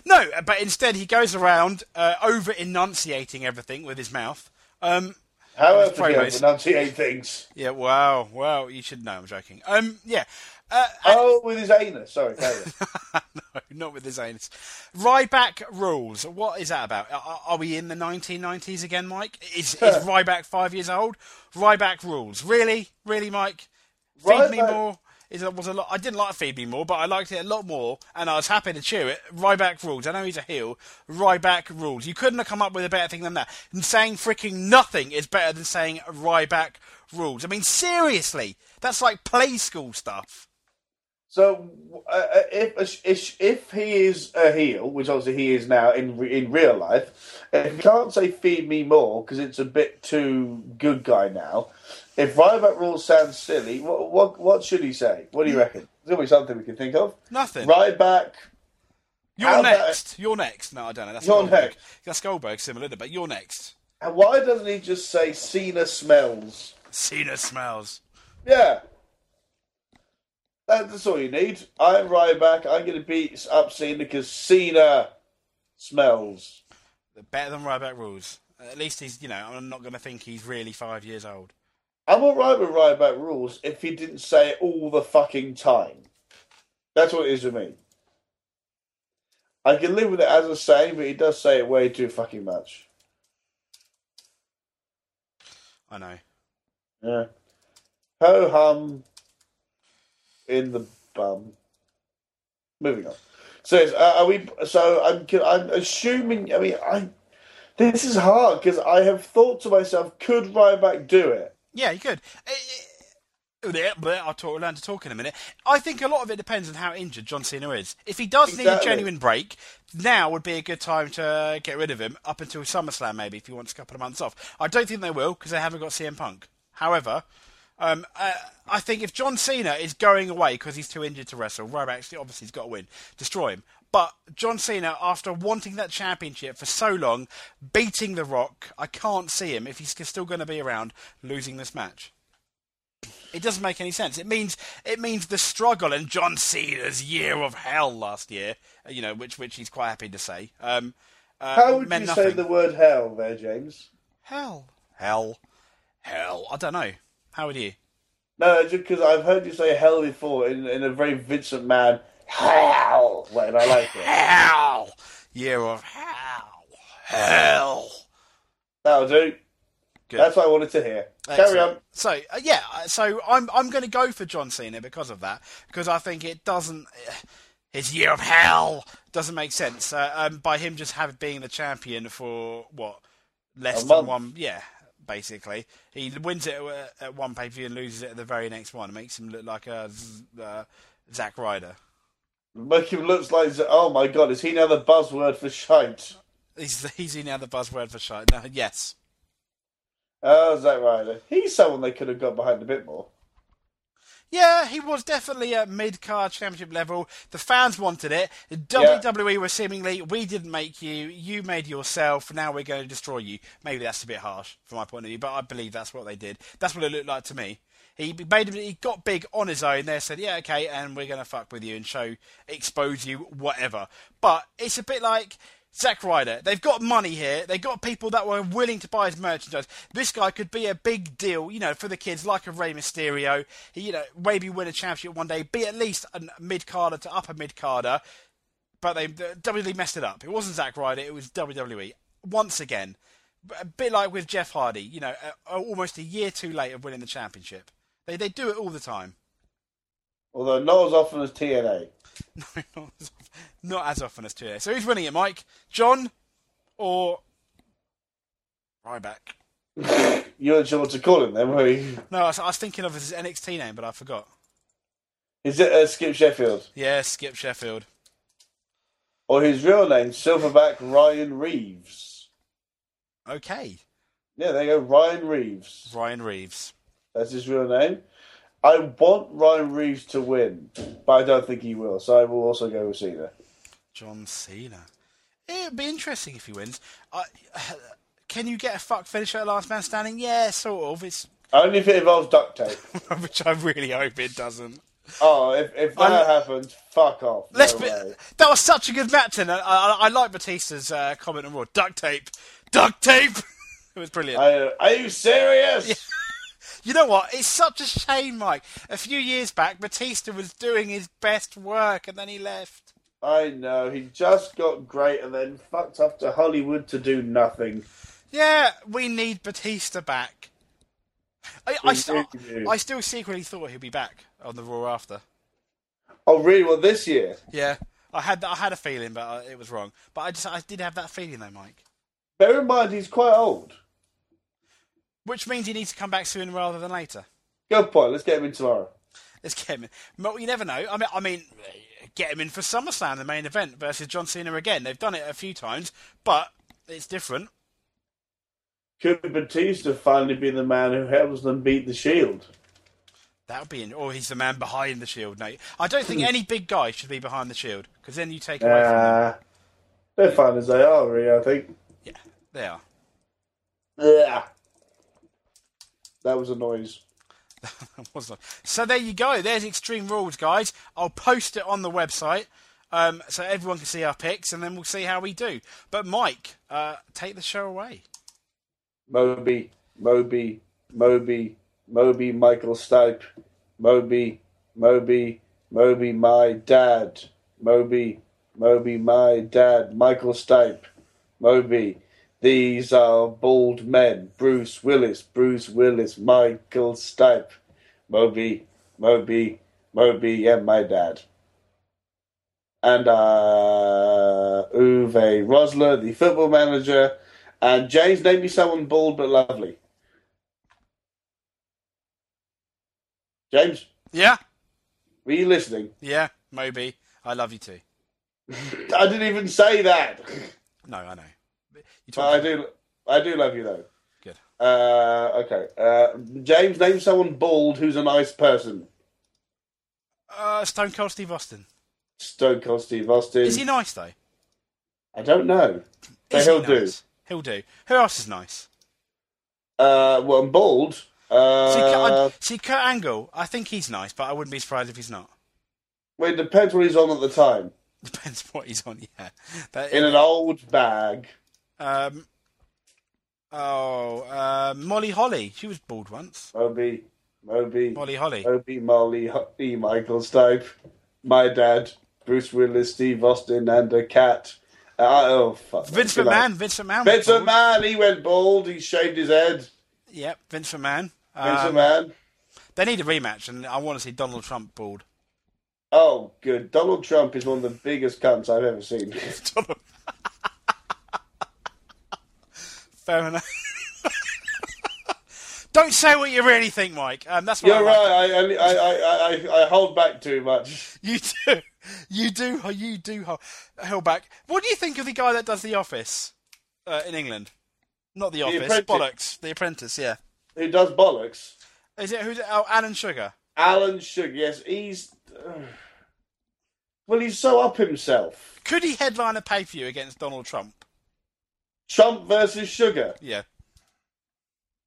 No, but instead he goes around uh, over enunciating everything with his mouth. Um, How Those else do you enunciate things? yeah, wow, wow, you should know. I'm joking. Um, yeah. Uh, Oh, with his anus. Sorry, on. no, not with his anus. Ryback rules. What is that about? Are, are we in the 1990s again, Mike? Is, is Ryback five years old? Ryback rules. Really, really, Mike? Feed me more. Is was a lot. I didn't like Feed Me More, but I liked it a lot more, and I was happy to cheer it. Ryback rules. I know he's a heel. Ryback rules. You couldn't have come up with a better thing than that. And saying freaking nothing is better than saying Ryback rules. I mean, seriously, that's like play school stuff. So uh, if, if if he is a heel, which obviously he is now in in real life, if you can't say "feed me more" because it's a bit too good guy now. If Ryback rules sounds silly, what what what should he say? What do you hmm. reckon? There's be something we can think of. Nothing. Ryback. You're How about- next. You're next. No, I don't know. That's You're Goldberg. next. That's Goldberg, similar, but you're next. And why doesn't he just say Cena smells? Cena smells. Yeah. That's all you need. I'm Ryback. I'm going to beat up Cena because Cena smells. Better than Ryback rules. At least he's, you know, I'm not going to think he's really five years old. I'm alright with Ryback rules if he didn't say it all the fucking time. That's what it is with me. I can live with it as a saying, but he does say it way too fucking much. I know. Yeah. Ho hum in the bum. Moving on. So, uh, are we? So I'm. I'm assuming. I mean, I. This is hard because I have thought to myself, could Ryback do it? Yeah, you could. Eh, eh, I'll talk, learn to talk in a minute. I think a lot of it depends on how injured John Cena is. If he does need a genuine break, now would be a good time to get rid of him up until SummerSlam, maybe, if he wants a couple of months off. I don't think they will because they haven't got CM Punk. However, um, uh, I think if John Cena is going away because he's too injured to wrestle, Ryback obviously has got to win, destroy him. But John Cena, after wanting that championship for so long, beating The Rock, I can't see him if he's still going to be around losing this match. It doesn't make any sense. It means it means the struggle and John Cena's year of hell last year, uh, you know, which which he's quite happy to say. Um, uh, How would you nothing. say the word hell there, James? hell, hell, hell? I don't know. How would you? No, just because I've heard you say hell before in, in a very Vince McMahon hell and I like it. Hell, year of hell, hell. That'll do. Good. That's what I wanted to hear. Carry Excellent. on. So uh, yeah, uh, so I'm I'm going to go for John Cena because of that because I think it doesn't uh, his year of hell doesn't make sense uh, um, by him just have being the champion for what less A than month. one yeah basically he wins it at, at one pay per view and loses it at the very next one. It makes him look like a uh, Zack Ryder. Make him looks like, oh my god, is he now the buzzword for shite? He's he's now the buzzword for shite. No, yes. Oh, Zack Ryder. He's someone they could have got behind a bit more. Yeah, he was definitely at mid card championship level. The fans wanted it. WWE were seemingly, we didn't make you, you made yourself, now we're going to destroy you. Maybe that's a bit harsh from my point of view, but I believe that's what they did. That's what it looked like to me. He made him, he got big on his own. They said, yeah, okay, and we're to fuck with you and show, expose you, whatever. But it's a bit like Zack Ryder. They've got money here. They've got people that were willing to buy his merchandise. This guy could be a big deal, you know, for the kids, like a Rey Mysterio. He, you know, maybe win a championship one day, be at least a mid carder to upper mid carder. But they the WWE messed it up. It wasn't Zack Ryder. It was WWE once again. A bit like with Jeff Hardy, you know, almost a year too late of winning the championship. They they do it all the time. Although not as often as TNA. No, not as, not as often as TNA. So who's winning it, Mike? John or Ryback? You weren't sure what to call him then, were you? No, I was, I was thinking of his NXT name, but I forgot. Is it uh, Skip Sheffield? Yeah, Skip Sheffield. Or his real name, Silverback Ryan Reeves? Okay, Yeah, there you go, Ryan Reeves. Ryan Reeves. That's his real name. I want Ryan Reeves to win, but I don't think he will, so I will also go with Cena. John Cena. It'd be interesting if he wins. I, can you get a fuck finish at Last Man Standing? Yeah, sort of. It's Only if it involves duct tape. which I really hope it doesn't. Oh, if, if that I'm- happens, fuck off. No Let's be, that was such a good match, and I, I, I like Batista's uh, comment on Raw. Duct tape, duct tape. it was brilliant. I, are you serious? You know what? It's such a shame, Mike. A few years back, Batista was doing his best work, and then he left. I know. He just got great and then fucked off to Hollywood to do nothing. Yeah, we need Batista back. I, I, st- I still secretly thought he'd be back on the Raw after. Oh, really? Well, this year. Yeah, I had I had a feeling, but uh, it was wrong. But I just I did have that feeling though, Mike. Bear in mind, he's quite old. Which means he needs to come back sooner rather than later. Good point. Let's get him in tomorrow. Let's get him in. Well, you never know. I mean, I mean, get him in for SummerSlam, the main event, versus John Cena again. They've done it a few times, but it's different. Could Batista finally be the man who helps them beat the Shield? That would be, in, or he's the man behind the Shield. No, I don't think any big guy should be behind the Shield because then you take away from them. Uh, they're fine as they are, really, I think. Yeah, they are. Yeah. That was a noise. So there you go. There's Extreme Rules, guys. I'll post it on the website um, so everyone can see our picks, and then we'll see how we do. But Mike, uh, take the show away. Moby, Moby, Moby, Moby, Michael Stipe, Moby, Moby, Moby, my dad, Moby, Moby, my dad, Michael Stipe, Moby. These are bald men. Bruce Willis, Bruce Willis, Michael Stipe, Moby, Moby, Moby, and my dad. And uh, Uwe Rosler, the football manager, and James, name me someone bald but lovely. James, Yeah, were you listening? yeah, Moby. I love you too. I didn't even say that. No, I know. I do, I do love you though. Good. Uh, okay, uh, James, name someone bald who's a nice person. Uh, Stone Cold Steve Austin. Stone Cold Steve Austin. Is he nice though? I don't know. But he'll he do. He'll do. Who else is nice? Uh, well, I'm bald. See, Uh, Kurt, see, Kurt Angle. I think he's nice, but I wouldn't be surprised if he's not. well, it depends what he's on at the time. Depends what he's on. Yeah. But, In an old bag. Um. Oh, uh, Molly Holly. She was bald once. Moby, Moby, Molly Holly. Moby, Molly, E. Michael Stipe, my dad, Bruce Willis, Steve Austin, and a cat. Uh, oh, fuck. Vince. McMahon. Vince McMahon. Vince. McMahon, he went bald. He shaved his head. Yep, Vince McMahon. Vince Um, McMahon. They need a rematch, and I want to see Donald Trump bald. Oh, good. Donald Trump is one of the biggest cunts I've ever seen. Donald- Fair enough. Don't say what you really think, Mike. Um, that's what You're I like. right. I, I, I, I, I hold back too much. You do. You do. You do hold, hold back. What do you think of the guy that does The Office uh, in England? Not The Office. Apprentice. Bollocks. The Apprentice. Yeah. Who does bollocks? Is it who's it? Oh, Alan Sugar. Alan Sugar. Yes, he's. uh, well, he's so up himself. Could he headline a pay per view against Donald Trump? Trump versus Sugar. Yeah.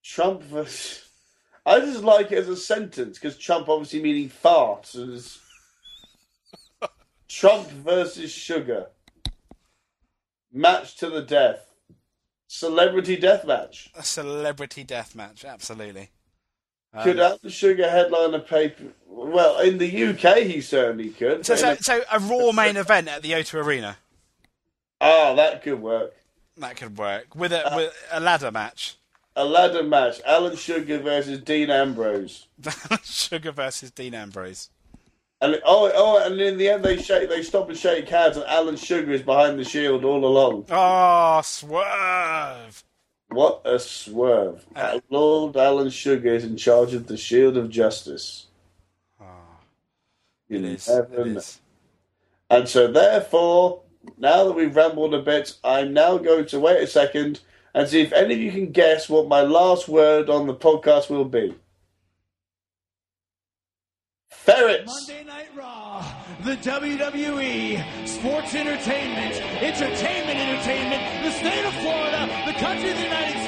Trump versus. I just like it as a sentence because Trump obviously meaning farts. Is... Trump versus Sugar. Match to the death. Celebrity death match. A celebrity death match. Absolutely. Um, Could Alan Sugar headline a paper? Well, in the UK, he certainly could. so, so, so a Raw main event at the O2 Arena. Ah, that could work. That could work with a with a ladder match. A ladder match: Alan Sugar versus Dean Ambrose. Sugar versus Dean Ambrose. And oh, oh, and in the end, they shake, they stop and shake hands, and Alan Sugar is behind the shield all along. Oh, swerve! What a swerve! Uh, Lord Alan Sugar is in charge of the Shield of Justice. Ah, It is. It is. And so, therefore, now that we've rambled a bit, I'm now going to wait a second and see if any of you can guess what my last word on the podcast will be. Ferrets. Monday Night Raw, the WWE, sports entertainment, entertainment entertainment, the state of Florida, the country of the United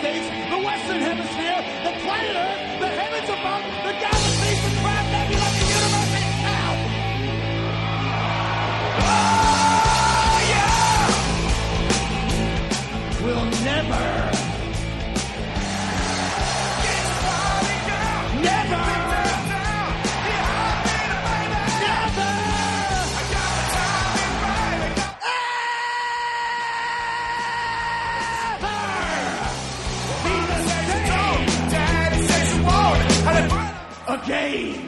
again.